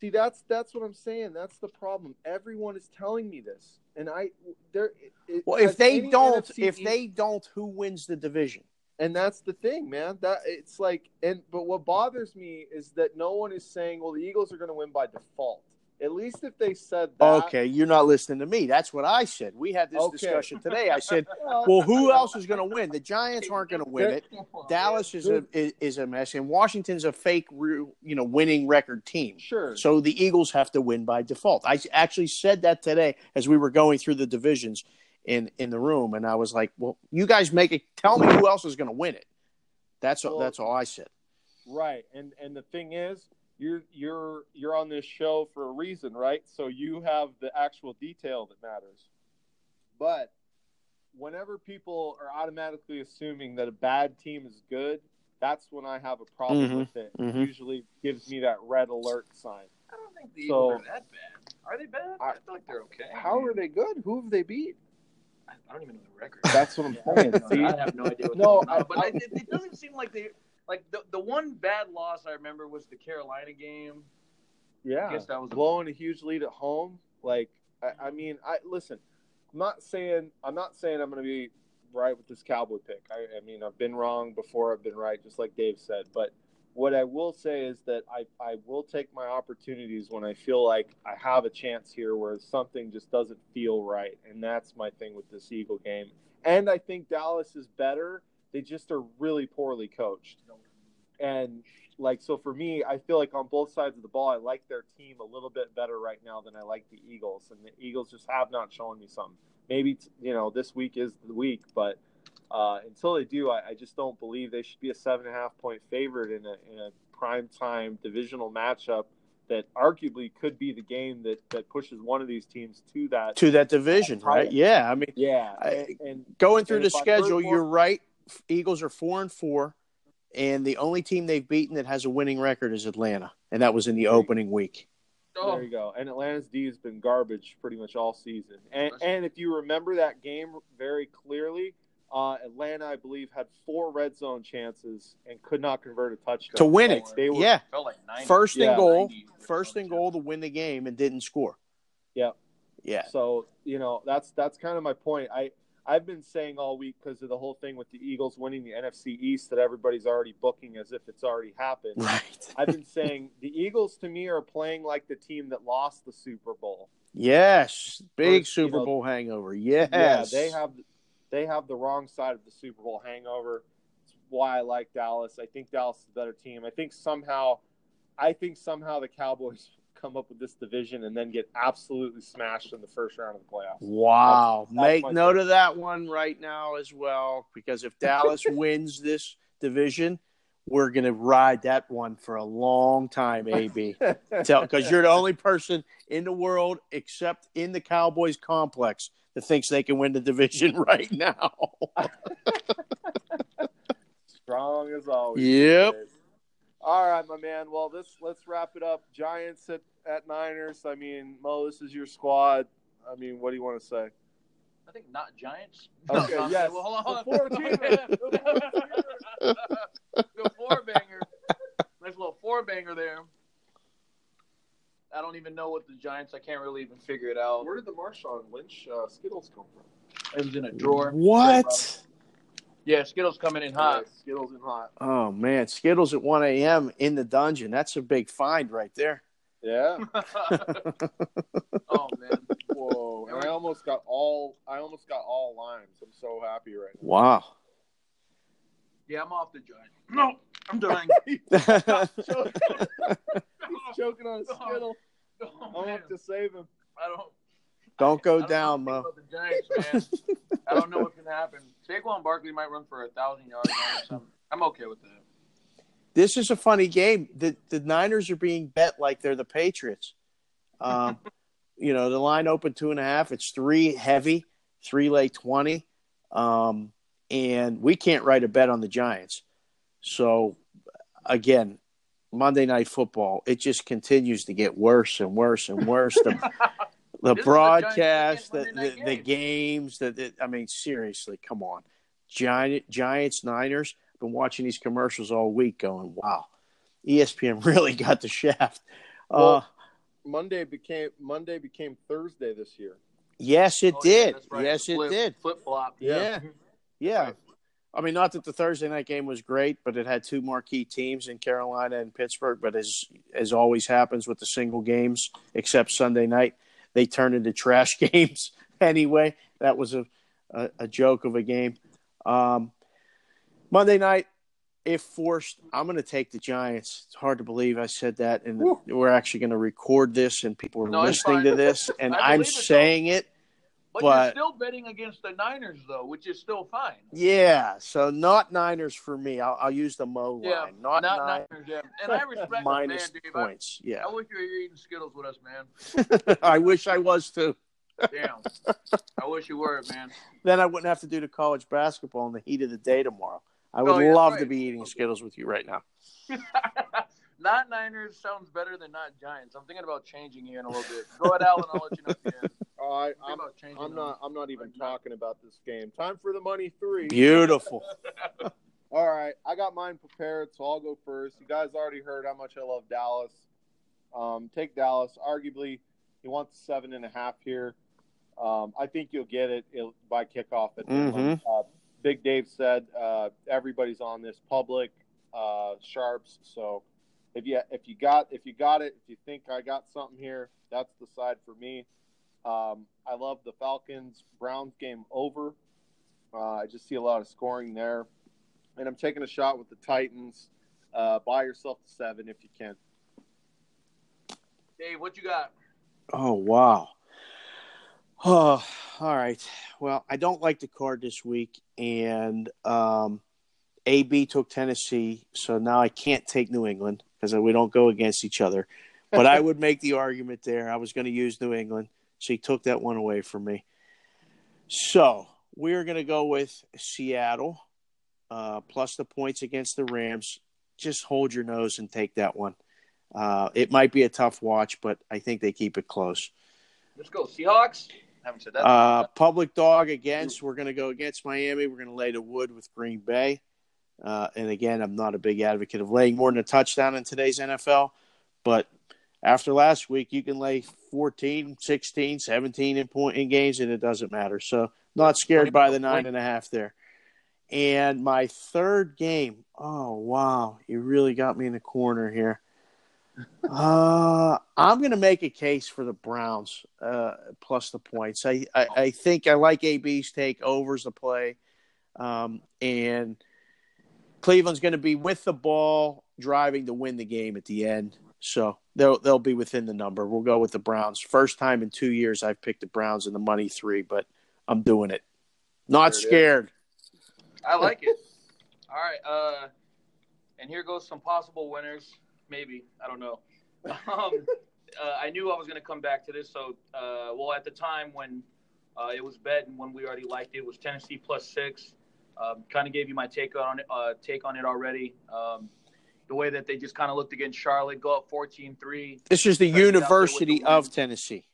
See, that's that's what I'm saying. That's the problem. Everyone is telling me this, and I there. Well, if they don't, NFC if East- they don't, who wins the division? And that's the thing, man. That it's like, and but what bothers me is that no one is saying, well, the Eagles are going to win by default. At least if they said that. Okay, you're not listening to me. That's what I said. We had this Okay. discussion today. I said, Well, who else is going to win? The Giants aren't going to win it. Dallas is a is, is a mess, and Washington's a fake, you know, winning record team. Sure. So the Eagles have to win by default. I actually said that today as we were going through the divisions in in the room, and I was like, "Well, you guys make it. Tell me who else is going to win it." That's all, that's all I said. Right. And and the thing is, you're you're you're on this show for a reason, right? So you have the actual detail that matters. But whenever people are automatically assuming that a bad team is good, that's when I have a problem Mhm. with it. It Mhm. usually gives me that red alert sign. I don't think the So- Eagles are that bad. Are they bad? I, I- feel like they're okay. How are they good? Who have they beat? I, I don't even know the record. That's what I'm Yeah, saying. don't See? I have no idea. What's No. I- but I, it, it doesn't seem like they like the the one bad loss I remember was the Carolina game. Yeah, I guess that was a- blowing a huge lead at home. Like, I, I mean, I listen. I'm not saying I'm not saying I'm going to be right with this Cowboy pick. I, I mean, I've been wrong before. I've been right, just like Dave said. But what I will say is that I I will take my opportunities when I feel like I have a chance here, where something just doesn't feel right, and that's my thing with this Eagle game. And I think Dallas is better. They just are really poorly coached. And like so for me, I feel like on both sides of the ball, I like their team a little bit better right now than I like the Eagles, and the Eagles just have not shown me something. Maybe you know this week is the week, but uh, until they do, I, I just don't believe they should be a seven and a half point favorite in a in a prime time divisional matchup that arguably could be the game that that pushes one of these teams to that. To that division, right? Yeah. I mean, Yeah, I- and, and going through And the if I've heard schedule, more- you're right. Eagles are four and four, and the only team they've beaten that has a winning record is Atlanta, and that was in the opening week. Oh, There you go. And Atlanta's D has been garbage pretty much all season. And, and if you remember that game very clearly, uh, Atlanta, I believe, had four red zone chances and could not convert a touchdown To win it. They were, Yeah, like 90. first Yeah. and goal, first and goal to win the game, and didn't score. Yeah. Yeah, So you know that's that's kind of my point. I I've been saying all week because of the whole thing with the Eagles winning the NFC East that everybody's already booking as if it's already happened. right. I've been saying the Eagles to me are playing like the team that lost the Super Bowl. Yes, big First, you Super know- Bowl hangover. Yes, Yeah, they have they have the wrong side of the Super Bowl hangover. It's why I like Dallas. I think Dallas is a better team. I think somehow I think somehow the Cowboys come up with this division and then get absolutely smashed in the first round of the playoffs. Wow. That's- that's Make note of that one right now as well, because if Dallas wins this division, we're going to ride that one for a long time, AB. Because you're the only person in the world, except in the Cowboys complex, that thinks they can win the division right now. Strong as always. Yep. All right, my man. Well, this let's wrap it up. Giants at, at Niners. I mean, Mo, this is your squad. I mean, what do you want to say? I think not Giants. Okay, No, yes. Well, hold on, hold on. The four-teamer. the four banger. Nice little four banger there. I don't even know what the Giants. I can't really even figure it out. Where did the Marshawn Lynch uh, Skittles come from? It was in a drawer. What? Yeah, Skittles coming in hot. Skittles in hot. Oh, man. Skittles at 1 a.m. in the dungeon. That's a big find right there. Yeah. oh man. Whoa. And I almost got all. I almost got all limes. I'm so happy right now. Wow. Yeah, I'm off the Giants. No, I'm dying. He's choking on a oh, Skittle. Oh, I'll man. have to save him. I don't. Don't I go don't down, Mo. The Giants, man. I don't know what's gonna happen. Saquon Barkley might run for a thousand yards or something. I'm okay with that. This is a funny game. The the Niners are being bet like they're the Patriots. Um, you know, the line opened two and a half. It's three heavy, three lay twenty, um, and we can't write a bet on the Giants. So again, Monday Night Football, it just continues to get worse and worse and worse. The, the This is the broadcast, the, the, the games, the, the I mean, seriously, come on, Giant Giants Niners. Been watching these commercials all week, going, "Wow, ESPN really got the shaft." uh, Monday became Monday became Thursday this year. yes, it Oh, did. that's right. Yes, it Flip- did. Flip flop. Yeah. Yeah. I mean, not that the Thursday night game was great, but it had two marquee teams in Carolina and Pittsburgh. But as as always happens with the single games, except Sunday night, they turn into trash games anyway. That was a a, a joke of a game. Um, Monday night, if forced, I'm going to take the Giants. It's hard to believe I said that, and Woo. we're actually going to record this, and people are No, listening to this, and I I'm believe it, though. saying it. But, But- you're still betting against the Niners, though, which is still fine. Yeah, so not Niners for me. I'll, I'll use the Mo line. Yeah, not, not Niners Niners. Yeah, and I respect it, minus man, Dave. I, points. Yeah, I wish you were here eating Skittles with us, man. I wish I was too. Damn. I wish you were, man. Then I wouldn't have to do the college basketball in the heat of the day tomorrow. I would Oh, yeah, love right. to be eating Skittles with you right now. not Niners sounds better than not Giants. I'm thinking about changing here in a little bit. Go ahead, Alan. I'll let you know at the end. Oh, I, I'm, about changing I'm not. I'm not even talking about this game. Time for the money three. Beautiful. All right, I got mine prepared, so I'll go first. You guys already heard how much I love Dallas. Um, take Dallas. Arguably, he wants seven and a half here. Um, I think you'll get it by kickoff at Mhm. Big Dave said uh, everybody's on this public uh, sharps. So if you if you got if you got it, if you think I got something here, that's the side for me. Um, I love the Falcons Browns game over. Uh, I just see a lot of scoring there, and I'm taking a shot with the Titans. Uh, buy yourself the seven if you can. Dave, what you got? Oh wow. Oh, all right. Well, I don't like the card this week, and um, AB took Tennessee, so now I can't take New England because we don't go against each other. But I would make the argument there. I was going to use New England, so he took that one away from me. So we're going to go with Seattle uh, plus the points against the Rams. Just hold your nose and take that one. Uh, it might be a tough watch, but I think they keep it close. Let's go Seahawks. Haven't said that. Uh, public dog against. We're going to go against Miami. We're going to lay the wood with Green Bay. Uh, and again, I'm not a big advocate of laying more than a touchdown in today's NFL. But after last week, you can lay 14, 16, 17 in point in games, and it doesn't matter. So not scared by the nine and a half there. And my third game. Oh wow, you really got me in the corner here. Uh, I'm going to make a case for the Browns uh, plus the points. I, I, I think I like AB's take overs the play, um, and Cleveland's going to be with the ball, driving to win the game at the end. So they'll they'll be within the number. We'll go with the Browns. First time in two years I've picked the Browns in the money three, but I'm doing it. Not There it is. scared. I like it. All right. Uh, and here goes some possible winners. Maybe I don't know. Um, uh, I knew I was going to come back to this. So, uh, well, at the time when uh, it was bet and when we already liked it, it was Tennessee plus six. Um, kind of gave you my take on it. Uh, take on it already. Um, the way that they just kind of looked against Charlotte, go up 14-3. This is the Try to get out there with University the of. Tennessee.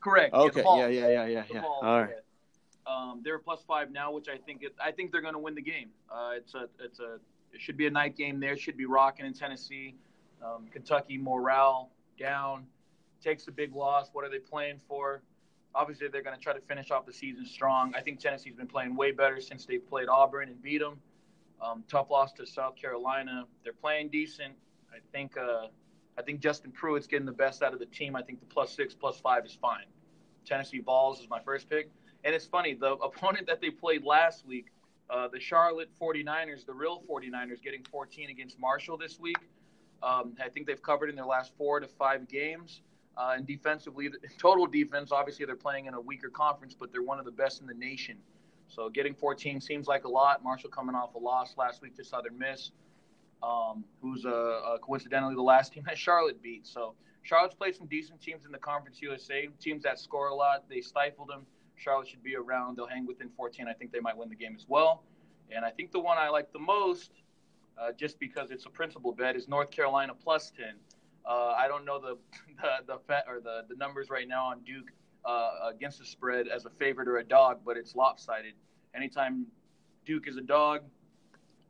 Correct. Yeah, Okay. ball. Yeah, yeah, yeah, yeah, yeah. All right. yeah. Um, they're plus five now, which I think it, I think they're going to win the game. Uh, it's a it's a it should be a night game there. Should be rocking in Tennessee. Um, Kentucky morale down, takes a big loss. What are they playing for? Obviously, they're going to try to finish off the season strong. I think Tennessee's been playing way better since they played Auburn and beat them. Um, tough loss to South Carolina. They're playing decent. I think uh, I think Justin Pruitt's getting the best out of the team. I think the plus six, plus five is fine. Tennessee Vols is my first pick. And it's funny, the opponent that they played last week, uh, the Charlotte 49ers, the real 49ers, getting 14 against Marshall this week. Um, I think they've covered in their last four to five games. Uh, and defensively, total defense, obviously they're playing in a weaker conference, but they're one of the best in the nation. So getting 14 seems like a lot. Marshall coming off a loss last week to Southern Miss, um, who's uh, uh, coincidentally the last team that Charlotte beat. So Charlotte's played some decent teams in the Conference USA, teams that score a lot. They stifled them. Charlotte should be around. They'll hang within 14. I think they might win the game as well. And I think the one I like the most, uh, just because it's a principal bet, is North Carolina plus 10. Uh, I don't know the the the, fet, or the the numbers right now on Duke uh, against the spread as a favorite or a dog, but it's lopsided. Anytime Duke is a dog,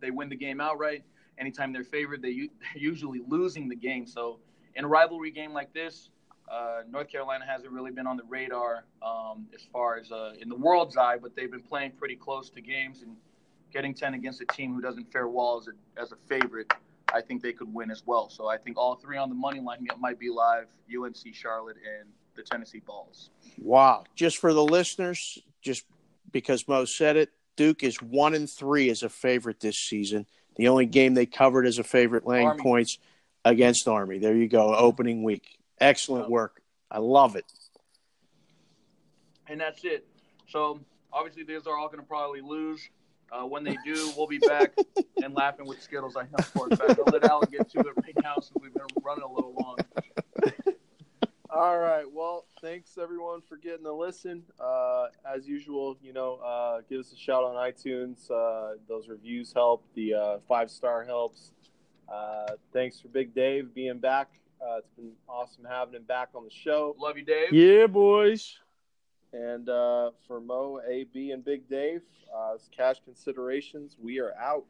they win the game outright. Anytime they're favored, they're usually losing the game. So in a rivalry game like this, uh, North Carolina hasn't really been on the radar um, as far as uh, in the world's eye, but they've been playing pretty close to games and getting 10 against a team who doesn't fare well as a, as a favorite. I think they could win as well. So I think all three on the money line might be live: UNC, Charlotte, and the Tennessee Vols. Wow. Just for the listeners, just because Mo said it, Duke is one and three as a favorite this season. The only game they covered as a favorite laying Army. points against Army. There you go. Opening week. Excellent work. I love it. and that's it. So obviously, these are all going to probably lose. Uh, when they do, we'll be back and laughing with Skittles. I know for a fact. I'll let Alan get to it right now since we've been running a little long. All right. Well, thanks everyone for getting a listen. Uh, as usual, you know, uh, give us a shout on iTunes. Uh, those reviews help. The uh, five star helps. Uh, thanks for Big Dave being back. Uh, it's been awesome having him back on the show. Love you, Dave. Yeah, boys. And uh, for Mo, AB, and Big Dave, uh, cash considerations. We are out.